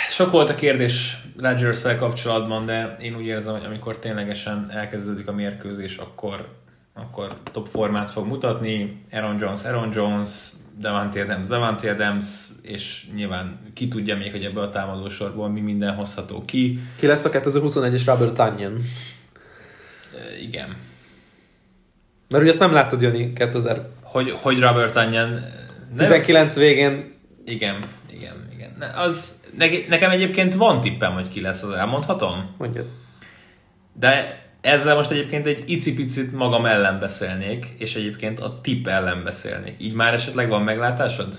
Sok volt a kérdés rodgers kapcsolatban, de én úgy érzem, hogy amikor ténylegesen elkezdődik a mérkőzés, akkor, akkor top formát fog mutatni. Aaron Jones, Aaron Jones, Devante Adams, Devante Adams, és nyilván ki tudja még, hogy ebből a támadósorból mi minden hozható ki. Ki lesz a 2021-es Robert Tanyan? Igen. Mert ugye ezt nem láttad jönni 2000... Hogy, hogy Robert Tanyan 19 végén... Igen, igen, igen. Ne, az, ne, nekem egyébként van tippem, hogy ki lesz az, elmondhatom? Mondjad. De ezzel most egyébként egy icipicit magam ellen beszélnék, és egyébként a tip ellen beszélnék. Így már esetleg van meglátásod?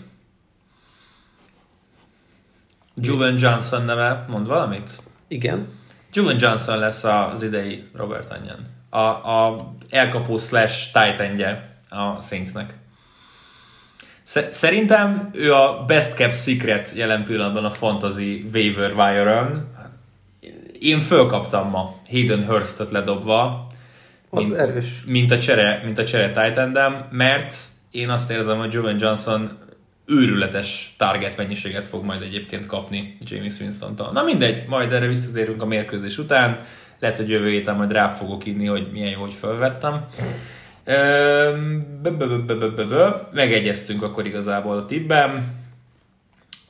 Juven Johnson neve, mond valamit? Igen. Juven Johnson lesz az idei Robert Anyan. A, a elkapó slash titan a Saintsnek. Sze- Szerintem ő a best kept secret jelen pillanatban a fantasy waiver wire-ön. Én fölkaptam ma Hayden Hurstot ledobva, Az mint, erős. mint a csere, mint a csere endem, mert én azt érzem, hogy Joven Johnson őrületes target mennyiséget fog majd egyébként kapni James Winston-tól. Na mindegy, majd erre visszatérünk a mérkőzés után. Lehet, hogy jövő héten majd rá fogok írni, hogy milyen jó, hogy felvettem. Megegyeztünk akkor igazából a tippben.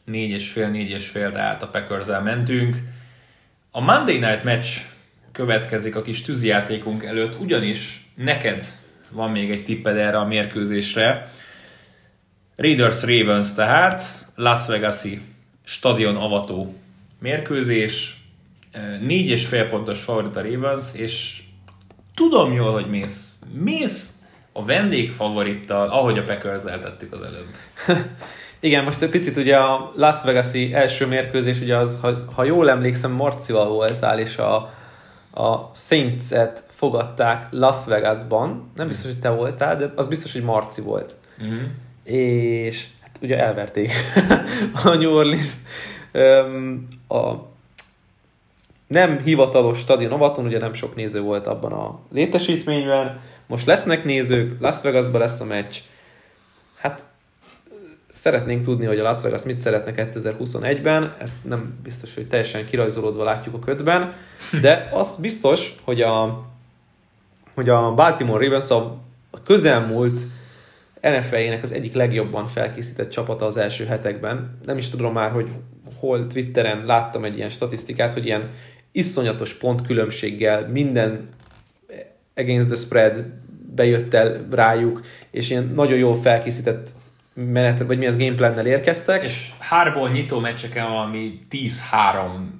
Négy és fél, négy és fél, tehát a packers mentünk. A Monday Night Match következik a kis tűzijátékunk előtt, ugyanis neked van még egy tipped erre a mérkőzésre. Raiders Ravens tehát, Las Vegas-i stadion avató mérkőzés, négy és fél pontos favorit a Ravens, és tudom jól, hogy mész. Mész a vendég favorittal, ahogy a packers tettük az előbb. Igen, most egy picit ugye a Las Vegas-i első mérkőzés, ugye az, ha, ha jól emlékszem, Marcival voltál, és a, a Saints-et fogadták Las Vegasban. Nem biztos, hogy te voltál, de az biztos, hogy Marci volt. Uh-huh. és hát ugye elverték a New Orleans-t. Öm, a nem hivatalos stadion avaton, ugye nem sok néző volt abban a létesítményben. Most lesznek nézők, Las Vegasban lesz a meccs. Hát szeretnénk tudni, hogy a Las Vegas mit szeretne 2021-ben, ezt nem biztos, hogy teljesen kirajzolódva látjuk a ködben, de az biztos, hogy a, hogy a Baltimore Ravens a közelmúlt NFL-jének az egyik legjobban felkészített csapata az első hetekben. Nem is tudom már, hogy hol Twitteren láttam egy ilyen statisztikát, hogy ilyen iszonyatos pontkülönbséggel minden against the spread bejött el rájuk, és ilyen nagyon jól felkészített menet, vagy mi az gameplannel érkeztek. És hárból nyitó meccseken valami 10-3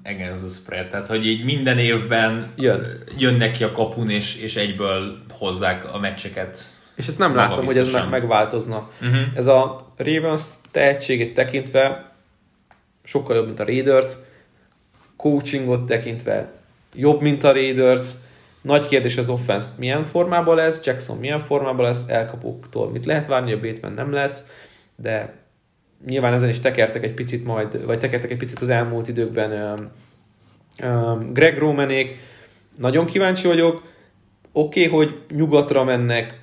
against the spread, tehát hogy így minden évben Jön. jönnek ki a kapun, és, és egyből hozzák a meccseket. És ezt nem láttam, hogy ez megváltozna. Uh-huh. Ez a Ravens tehetségét tekintve sokkal jobb, mint a Raiders, coachingot tekintve jobb, mint a Raiders, nagy kérdés az offense milyen formában lesz, Jackson milyen formában lesz, elkapóktól mit lehet várni, a Bateman nem lesz, de nyilván ezen is tekertek egy picit majd, vagy tekertek egy picit az elmúlt időkben Greg Romanék. Nagyon kíváncsi vagyok. Oké, okay, hogy nyugatra mennek,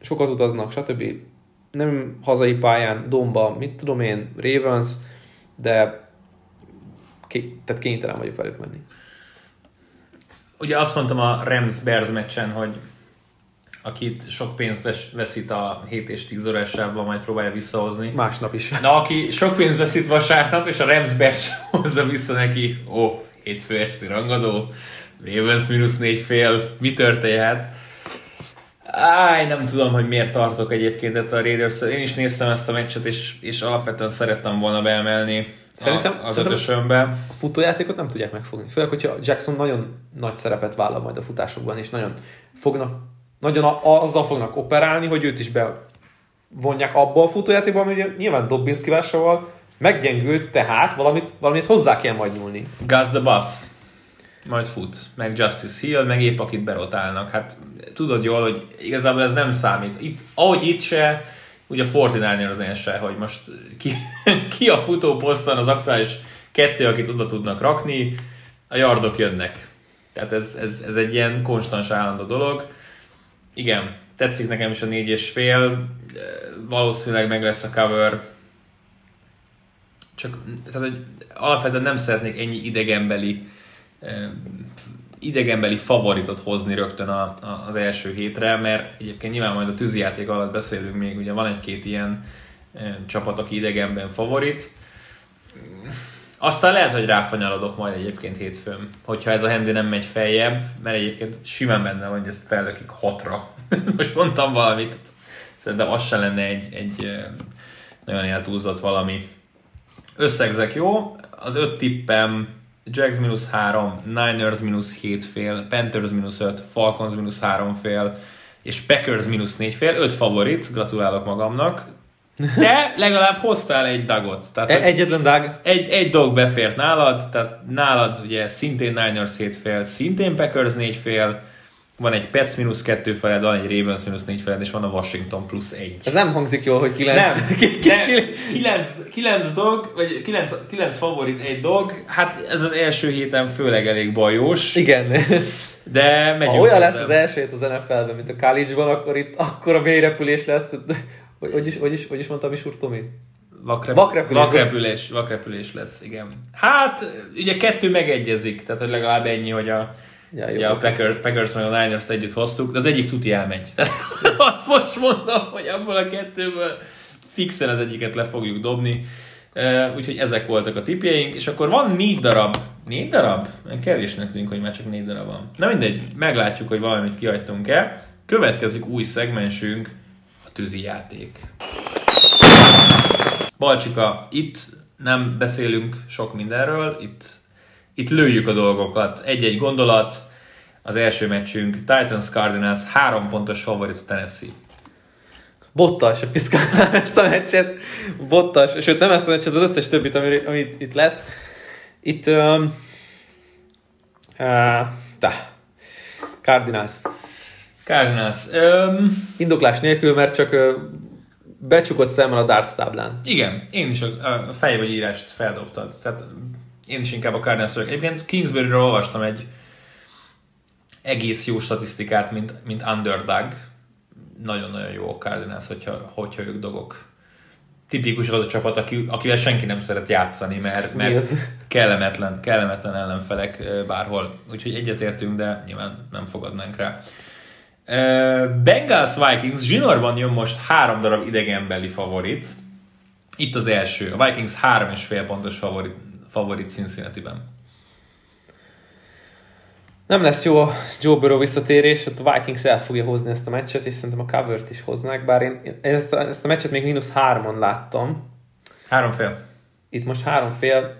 sokat utaznak, stb. Nem hazai pályán, Domba, mit tudom én, Ravens, de ké, tehát kénytelen vagyok velük menni. Ugye azt mondtam a Rams-Bears meccsen, hogy akit sok pénzt ves, veszít a 7 és 10 órásában, majd próbálja visszahozni. Másnap is. Na, aki sok pénzt veszít vasárnap, és a Rams Bears hozza vissza neki, ó, hétfő esti rangadó, Ravens mínusz négy fél, mi történhet? Áj, nem tudom, hogy miért tartok egyébként ettől a Raiders. Én is néztem ezt a meccset, és, és alapvetően szerettem volna beemelni Szerintem- a, az szerintem-. A futójátékot nem tudják megfogni. Főleg, hogyha Jackson nagyon nagy szerepet vállal majd a futásokban, és nagyon fognak, nagyon a, azzal fognak operálni, hogy őt is bevonják abba a futójátékba, ami ugye nyilván Dobbins kivásával meggyengült, tehát valamit, valamihez hozzá kell majd nyúlni. Gus the Bus majd fut, meg Justice Hill, meg épp akit berotálnak. Hát tudod jól, hogy igazából ez nem számít. Itt, ahogy itt se, ugye a 49 se, hogy most ki, ki a futóposzton az aktuális kettő, akit oda tudnak rakni, a yardok jönnek. Tehát ez, ez, ez egy ilyen konstans állandó dolog. Igen, tetszik nekem is a négy és fél, valószínűleg meg lesz a cover, csak tehát, hogy alapvetően nem szeretnék ennyi idegenbeli idegenbeli favoritot hozni rögtön a, a, az első hétre, mert egyébként nyilván majd a tűzijáték alatt beszélünk még, ugye van egy-két ilyen csapat, aki idegenben favorit. Aztán lehet, hogy ráfanyarodok majd egyébként hétfőn, hogyha ez a hendi nem megy feljebb, mert egyébként simán benne van, hogy ezt fellökik hatra. Most mondtam valamit, szerintem az se lenne egy, egy nagyon eltúlzott valami. Összegzek jó, az öt tippem Jags mínusz 3, Niners mínusz 7 fél, Panthers mínusz 5, Falcons mínusz 3 fél, és Packers mínusz 4 fél, 5 favorit, gratulálok magamnak. De legalább hoztál egy dagot. Tehát, E- egyetlen dág, egy, egy dolg befért nálad, tehát nálad ugye szintén Niners 7 fél, szintén Packers 4 fél, van egy Pets mínusz 2 feled, van egy Ravens mínusz 4 feled, és van a Washington plusz 1. ez nem hangzik jól, hogy kilenc. Nem, ki- ki- nem. ki- Kilenc, kilenc dolg, vagy kilenc, kilenc favorit egy dolg, hát ez az első héten főleg elég bajós, Igen. de megyünk Ha olyan lesz hozzá. az első hét az NFL-ben, mint a college-ban, akkor itt akkor a mélyrepülés lesz. Hogy, hogy, is, hogy, is, hogy is mondta Misur Tomi? Vakrep- Vakrepülés. Vakrepülés, vakrepülés lesz, igen. Hát, ugye kettő megegyezik, tehát hogy legalább ennyi, hogy a, Ja, ugye a. Packer, Packers meg a Niners-t együtt hoztuk, de az egyik tuti elmegy. Tehát azt most mondom, hogy abból a kettőből fixen az egyiket le fogjuk dobni. Uh, úgyhogy ezek voltak a tipjeink, és akkor van négy darab. Négy darab? Kevésnek tűnik, hogy már csak négy darab van. Na mindegy, meglátjuk, hogy valamit kihagytunk-e. Következik új szegmensünk, tűzi játék. Balcsika, itt nem beszélünk sok mindenről, itt, itt lőjük a dolgokat. Egy-egy gondolat, az első meccsünk Titans Cardinals, három pontos favorit a Tennessee. Bottas piszkálnám ezt a meccset. Bottas, sőt nem ezt a meccset, az összes többit, ami, amit itt lesz. Itt... Um, uh. Cardinals. Cardinals, öm, Indoklás nélkül, mert csak uh, becsukott szemmel a darts táblán. igen, én is a, a fej vagy írást feldobtad. Tehát én is inkább a Cardinals vagyok. Egyébként Kingsbury-ről olvastam egy egész jó statisztikát, mint, mint underdog. Nagyon-nagyon jó a Cardinals, hogyha, hogyha ők dolgok. Tipikus az a csapat, aki, akivel senki nem szeret játszani, mert, mert kellemetlen, kellemetlen ellenfelek bárhol. Úgyhogy egyetértünk, de nyilván nem fogadnánk rá. Bengals Vikings zsinórban jön most három darab idegenbeli favorit. Itt az első. A Vikings három és fél pontos favorit, favorit Cincinnati-ben. Nem lesz jó a Joe Burrow visszatérés, ott a Vikings el fogja hozni ezt a meccset, és szerintem a covert is hoznák, bár én ezt a, ezt a meccset még mínusz hárman láttam. Három fél. Itt most három fél,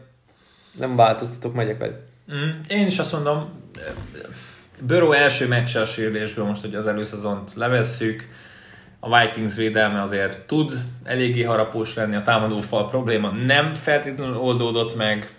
nem változtatok, megyek velük. Mm, én is azt mondom, Burrow első meccse a sérülésből most, hogy az előszezont levesszük, a Vikings védelme azért tud eléggé harapós lenni, a támadófal probléma nem feltétlenül oldódott meg,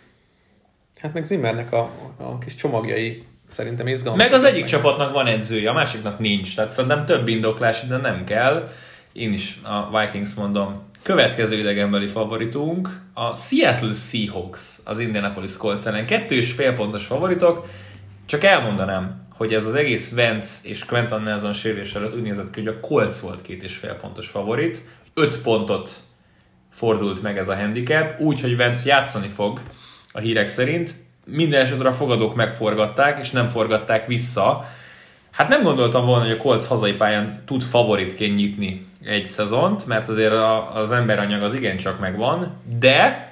Hát meg Zimmernek a, a kis csomagjai szerintem izgalmas. Meg az egyik csapatnak van edzője, a másiknak nincs. Tehát szerintem több indoklás ide nem kell. Én is a Vikings mondom Következő idegenbeli favoritunk a Seattle Seahawks az Indianapolis Colts ellen. Kettő és fél pontos favoritok. Csak elmondanám, hogy ez az egész Vance és Quentin Nelson sérülés előtt úgy nézett ki, hogy a Colts volt két és fél pontos favorit. Öt pontot fordult meg ez a handicap, úgy, hogy Vance játszani fog a hírek szerint. Minden esetre a fogadók megforgatták, és nem forgatták vissza. Hát nem gondoltam volna, hogy a Colts hazai pályán tud favoritként nyitni egy szezont, mert azért a, az emberanyag az igencsak megvan, de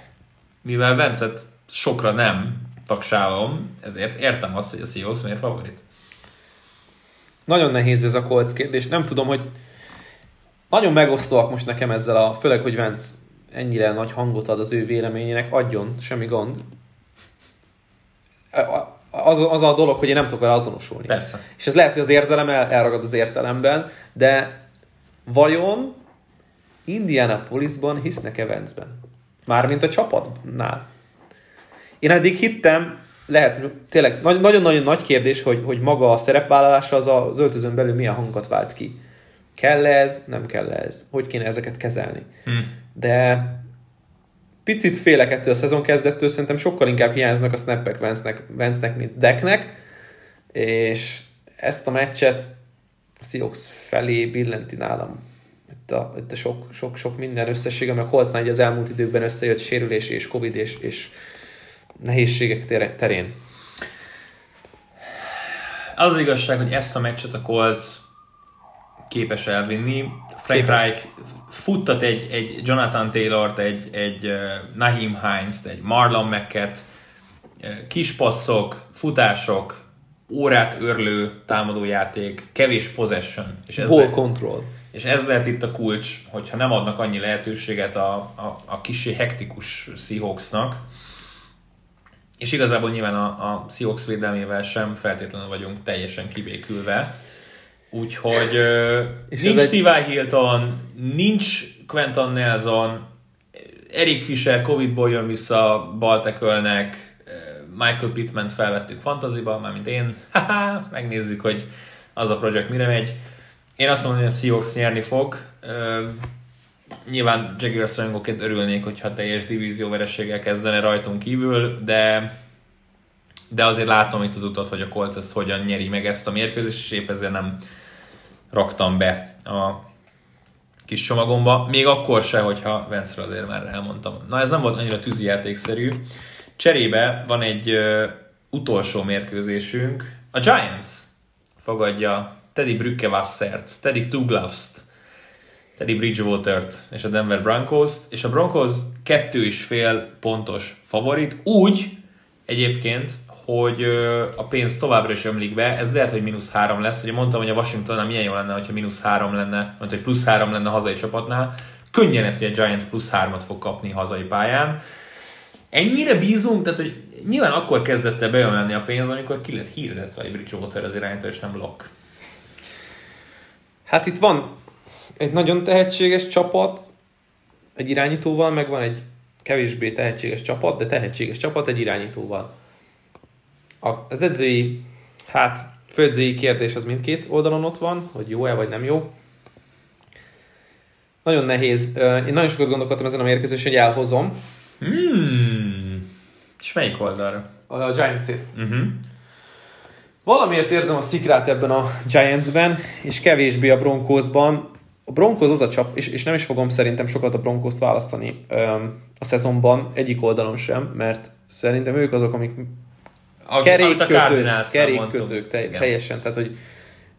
mivel Vencet sokra nem tagsálom, ezért értem azt, hogy a Seahawks miért favorit. Nagyon nehéz ez a Colts kérdés. Nem tudom, hogy nagyon megosztóak most nekem ezzel a, főleg, hogy Vence ennyire nagy hangot ad az ő véleményének, adjon, semmi gond. Az, az a dolog, hogy én nem tudok vele azonosulni. Persze. És ez lehet, hogy az érzelem el, elragad az értelemben, de vajon Indianapolisban hisznek-e Vance-ben? Mármint a csapatnál. Én eddig hittem, lehet, tényleg nagyon-nagyon nagy kérdés, hogy, hogy maga a szerepvállalása az az öltözön belül milyen hangot vált ki. Kell ez, nem kell ez? Hogy kéne ezeket kezelni? Hmm. De picit félek ettől a szezon kezdettől, szerintem sokkal inkább hiányznak a snappek Vance-nek, Vance-nek mint Decknek, és ezt a meccset a Seahawks felé billenti nálam itt a, itt a sok, sok, sok minden összesség, ami a Coltsnál az elmúlt időkben összejött sérülés és Covid és, és nehézségek terén. Az, az igazság, hogy ezt a meccset a Colts képes elvinni. Frank Reich futtat egy, egy Jonathan Taylor-t, egy, egy uh, Naheem Hines-t, egy Marlon Macket, kis passzok, futások, órát örlő támadójáték, kevés possession. És ez Ball lehet, control. És ez lehet itt a kulcs, hogyha nem adnak annyi lehetőséget a, a, a kisé hektikus Seahawksnak, és igazából nyilván a, a Seahawks védelmével sem feltétlenül vagyunk teljesen kibékülve. Úgyhogy és nincs egy... T.Y. Hilton, nincs Quentin Nelson, Erik Fischer Covid-ból jön vissza Baltekölnek, Michael Pittman felvettük fantaziba, mármint én. Haha, megnézzük, hogy az a projekt mire megy. Én azt mondom, hogy a Seahawks nyerni fog. Nyilván Jaguars rajongóként örülnék, hogyha teljes divízió verességgel kezdene rajtunk kívül, de de azért látom itt az utat, hogy a Colts ezt hogyan nyeri meg ezt a mérkőzést, és épp ezért nem raktam be a kis csomagomba, még akkor se, hogyha Vence azért már elmondtam. Na ez nem volt annyira tűzijátékszerű. Cserébe van egy ö, utolsó mérkőzésünk. A Giants fogadja Teddy Brückewassert, Teddy Tuglavst, Teddy Bridgewater-t és a Denver Broncos-t, és a Broncos kettő és fél pontos favorit, úgy egyébként, hogy a pénz továbbra is ömlik be, ez lehet, hogy mínusz három lesz. Ugye mondtam, hogy a Washingtonnál milyen jó lenne, hogyha mínusz három lenne, vagy hogy plusz három lenne a hazai csapatnál. Könnyen hogy a Giants plusz hármat fog kapni hazai pályán. Ennyire bízunk, tehát hogy nyilván akkor kezdett el bejömlenni a pénz, amikor ki lett hirdetve egy Bridgewater az irányító, és nem Lock. Hát itt van egy nagyon tehetséges csapat, egy irányítóval, meg van egy kevésbé tehetséges csapat, de tehetséges csapat egy irányítóval az edzői, hát főedzői kérdés az mindkét oldalon ott van, hogy jó-e vagy nem jó. Nagyon nehéz. Én nagyon sokat gondolkodtam ezen a mérkőzésen, hogy elhozom. Hmm. És melyik oldalra? A Giants-et. Uh-huh. Valamiért érzem a szikrát ebben a Giants-ben, és kevésbé a Broncosban. A Broncos az a csap, és, és nem is fogom szerintem sokat a Broncos-t választani öm, a szezonban, egyik oldalon sem, mert szerintem ők azok, amik kerékkötők, kerékkötők te, teljesen, tehát hogy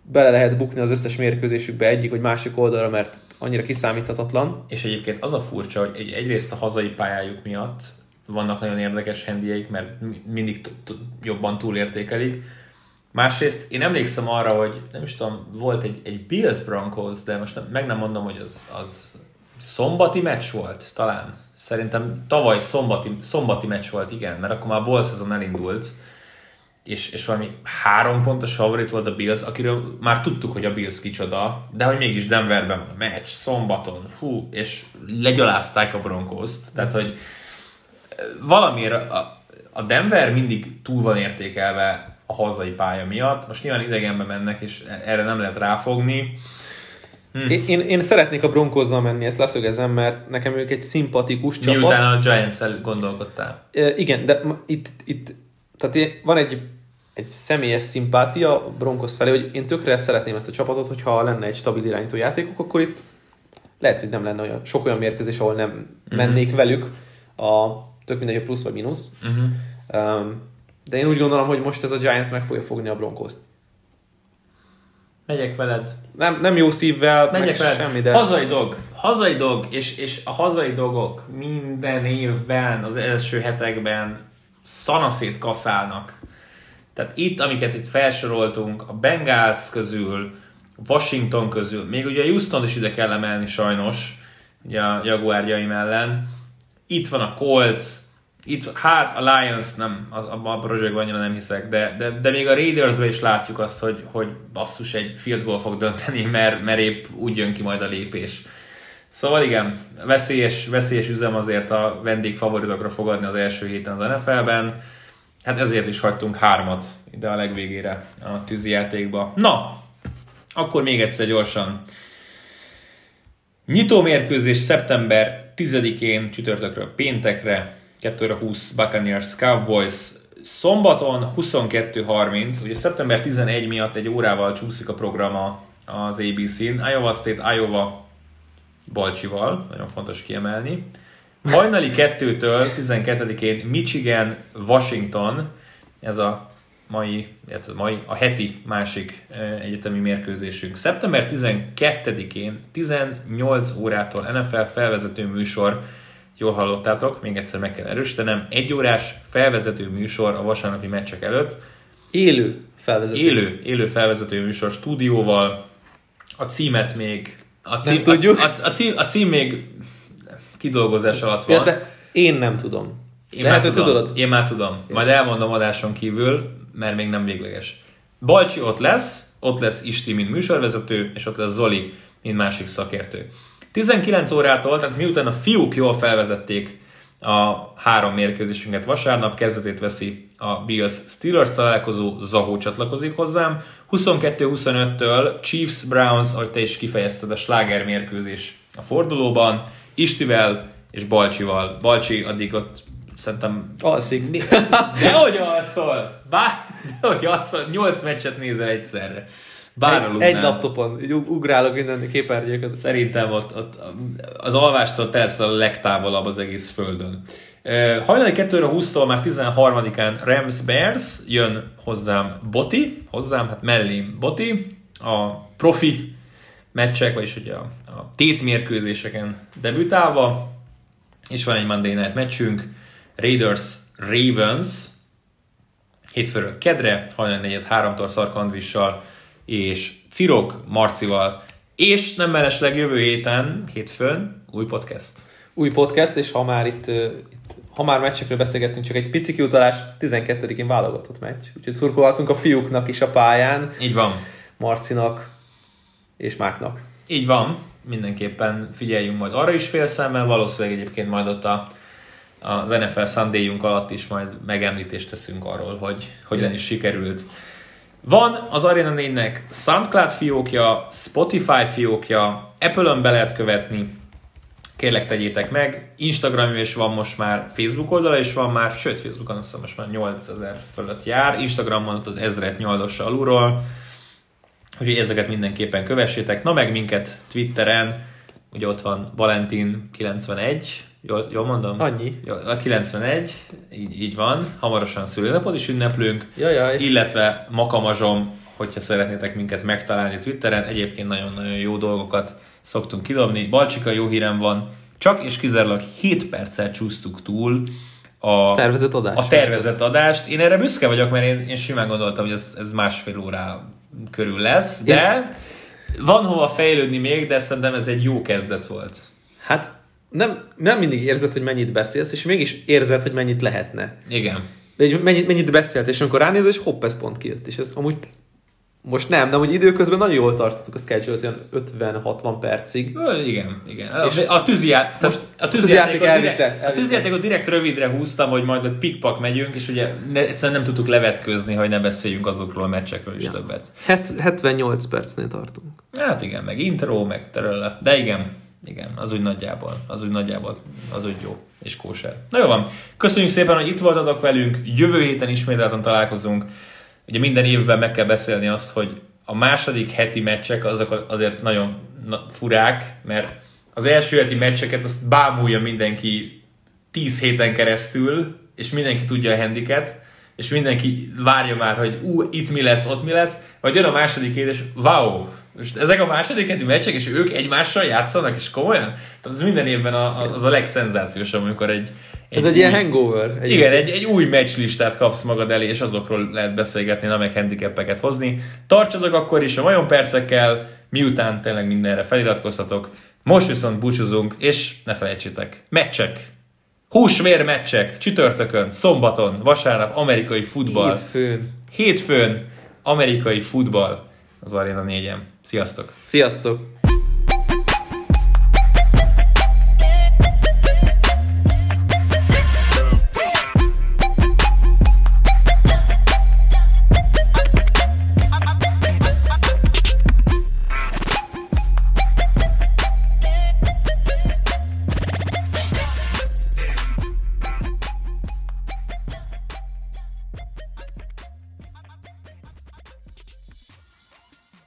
bele lehet bukni az összes mérkőzésükbe egyik vagy másik oldalra, mert annyira kiszámíthatatlan. És egyébként az a furcsa, hogy egy, egyrészt a hazai pályájuk miatt vannak nagyon érdekes handieik, mert mindig jobban túlértékelik. Másrészt én emlékszem arra, hogy nem is tudom, volt egy, egy Bills Broncos, de most meg nem mondom, hogy az, az szombati meccs volt talán. Szerintem tavaly szombati, szombati meccs volt, igen, mert akkor már bowl szezon elindult és, és valami három pontos favorit volt a Bills, akiről már tudtuk, hogy a Bills kicsoda, de hogy mégis Denverben a meccs, szombaton, fú, és legyalázták a Broncos-t, tehát hogy valamiért a, a Denver mindig túl van értékelve a hazai pálya miatt, most nyilván idegenbe mennek, és erre nem lehet ráfogni. Hm. Én, én, szeretnék a Broncozzal menni, ezt leszögezem, mert nekem ők egy szimpatikus csapat. Miután a Giants-el gondolkodtál. E, igen, de itt, itt tehát van egy, egy személyes szimpátia a Broncos felé, hogy én tökre szeretném ezt a csapatot, hogyha lenne egy stabil irányító játékok, akkor itt lehet, hogy nem lenne olyan, sok olyan mérkőzés, ahol nem mm-hmm. mennék velük a tök mindegy, hogy plusz vagy mínusz. Uh-huh. Um, de én úgy gondolom, hogy most ez a Giants meg fogja fogni a Broncos-t. Megyek veled. Nem, nem jó szívvel, Megyek meg veled. semmi, de... Hazai dog. Hazai dog, és, és a hazai dogok minden évben, az első hetekben szanaszét kaszálnak. Tehát itt, amiket itt felsoroltunk, a Bengals közül, Washington közül, még ugye a Houston is ide kell emelni sajnos, ugye a Jaguárjaim ellen. Itt van a Colts, itt, hát a Lions nem, az, abban a projektben annyira nem hiszek, de, de, de még a raiders is látjuk azt, hogy, hogy basszus egy field goal fog dönteni, mert, mert épp úgy jön ki majd a lépés. Szóval igen, veszélyes, veszélyes üzem azért a vendégfavoritokra fogadni az első héten az NFL-ben. Hát ezért is hagytunk hármat ide a legvégére a tűzijátékba. Na, akkor még egyszer gyorsan. Nyitó mérkőzés szeptember 10-én csütörtökről péntekre, 220 Buccaneers Cowboys, szombaton 22.30, ugye szeptember 11 miatt egy órával csúszik a programa az ABC-n, Iowa State, Iowa Balcsival, nagyon fontos kiemelni. Hajnali 2-től 12-én Michigan, Washington, ez a mai, illetve mai, a heti másik eh, egyetemi mérkőzésünk. Szeptember 12-én 18 órától NFL felvezető műsor, jól hallottátok, még egyszer meg kell erősítenem, egy órás felvezető műsor a vasárnapi meccsek előtt. Élő felvezető. Élő, élő felvezető műsor stúdióval. A címet még... A cím, Nem tudjuk. A, a, a, cím, a cím még kidolgozás alatt van. Illetve én nem tudom. Én Lehet, már tudom. tudod? Én már tudom. Majd elmondom adáson kívül, mert még nem végleges. Balcsi ott lesz, ott lesz Isti, mint műsorvezető, és ott lesz Zoli, mint másik szakértő. 19 órától, tehát miután a fiúk jól felvezették a három mérkőzésünket vasárnap, kezdetét veszi a Bills Steelers találkozó, Zahó csatlakozik hozzám. 22-25-től Chiefs Browns, ahogy te is kifejezted, a sláger mérkőzés a fordulóban, Istivel és Balcsival. Balcsi addig ott szerintem Alszik. Dehogy alszol! Bár, dehogy alszol, 8 meccset nézel egyszerre. Bár egy, egy laptopon, így ug- ugrálok minden képernyők között. Szerintem ott, ott az alvástól te leszel a legtávolabb az egész földön. Uh, Hajnali 2 20-tól már 13-án Rams Bears jön hozzám Boti, hozzám, hát mellém Boti, a profi meccsek, vagyis ugye a, a tétmérkőzéseken debütálva, és van egy Monday Night meccsünk, Raiders Ravens, hétfőről kedre, hajnali 4 3-tól Szarka Andrissal, és Cirok Marcival, és nem mellesleg jövő héten, hétfőn, új podcast. Új podcast, és ha már itt, itt ha már meccsekről beszélgettünk, csak egy pici kiutalás, 12-én válogatott meccs. Úgyhogy szurkolhatunk a fiúknak is a pályán, Így van. Marcinak és Máknak. Így van, mindenképpen figyeljünk majd arra is fél szemmel, valószínűleg egyébként majd ott a, az NFL sunday alatt is majd megemlítést teszünk arról, hogy hogyan is sikerült. Van az Arena 4-nek SoundCloud fiókja, Spotify fiókja, Apple-ön be lehet követni, kérlek tegyétek meg, Instagram is van most már, Facebook oldala is van már, sőt Facebookon azt hiszem most már 8000 fölött jár, Instagramon ott az ezret nyoldossa alulról, Úgyhogy ezeket mindenképpen kövessétek. Na meg minket Twitteren, ugye ott van Valentin 91, jól, jól mondom? Annyi. A 91, így, így van. Hamarosan szülőnapot is ünneplünk. Jajjaj. Illetve Makamazsom, hogyha szeretnétek minket megtalálni Twitteren. Egyébként nagyon-nagyon jó dolgokat szoktunk kidobni. Balcsika jó hírem van. Csak és kizárólag 7 perccel csúsztuk túl a Tervezett adás. a tervezett adást. Én erre büszke vagyok, mert én, én simán gondoltam, hogy ez, ez másfél órá körül lesz, de van hova fejlődni még, de szerintem ez egy jó kezdet volt. Hát nem, nem mindig érzed, hogy mennyit beszélsz, és mégis érzed, hogy mennyit lehetne. Igen. Vagy mennyit, mennyit beszélt, és amikor ránézel, és hopp, ez pont kijött. És ez amúgy most nem, de hogy időközben nagyon jól tartottuk a schedule-t, olyan 50-60 percig. Ö, igen, igen. A, a, tűzjá... Most a a tűzjáték tűzjátékot direkt, elvitte, a tűzjátékot direkt rövidre húztam, hogy majd ott pikpak megyünk, és ugye ne, egyszerűen nem tudtuk levetközni, hogy ne beszéljünk azokról a meccsekről is Ja. többet. Het, 78 percnél tartunk. Hát igen, meg intro, meg terölle. De igen, igen, az úgy nagyjából, az úgy nagyjából, az úgy jó és kóser. Na jó van, köszönjük szépen, hogy itt voltatok velünk, jövő héten ismételten találkozunk. Ugye minden évben meg kell beszélni azt, hogy a második heti meccsek azok azért nagyon na, furák, mert az első heti meccseket azt bámulja mindenki 10 héten keresztül, és mindenki tudja a handiket, és mindenki várja már, hogy ú, itt mi lesz, ott mi lesz, vagy jön a második hét, és wow, most ezek a második heti meccsek, és ők egymással játszanak, és komolyan? Tehát ez minden évben a, a, az a legszenzációsabb, amikor egy, Ez egy ilyen hangover. Egy igen, egy, egy új meccslistát kapsz magad elé, és azokról lehet beszélgetni, nem meg handicapeket hozni. Tartsatok akkor is a majom percekkel, miután tényleg mindenre feliratkoztatok. Most viszont búcsúzunk, és ne felejtsétek, meccsek! Húsvér meccsek, csütörtökön, szombaton, vasárnap amerikai futball. Hétfőn. Hétfőn amerikai futball az Arena 4 Sziasztok! Sziasztok!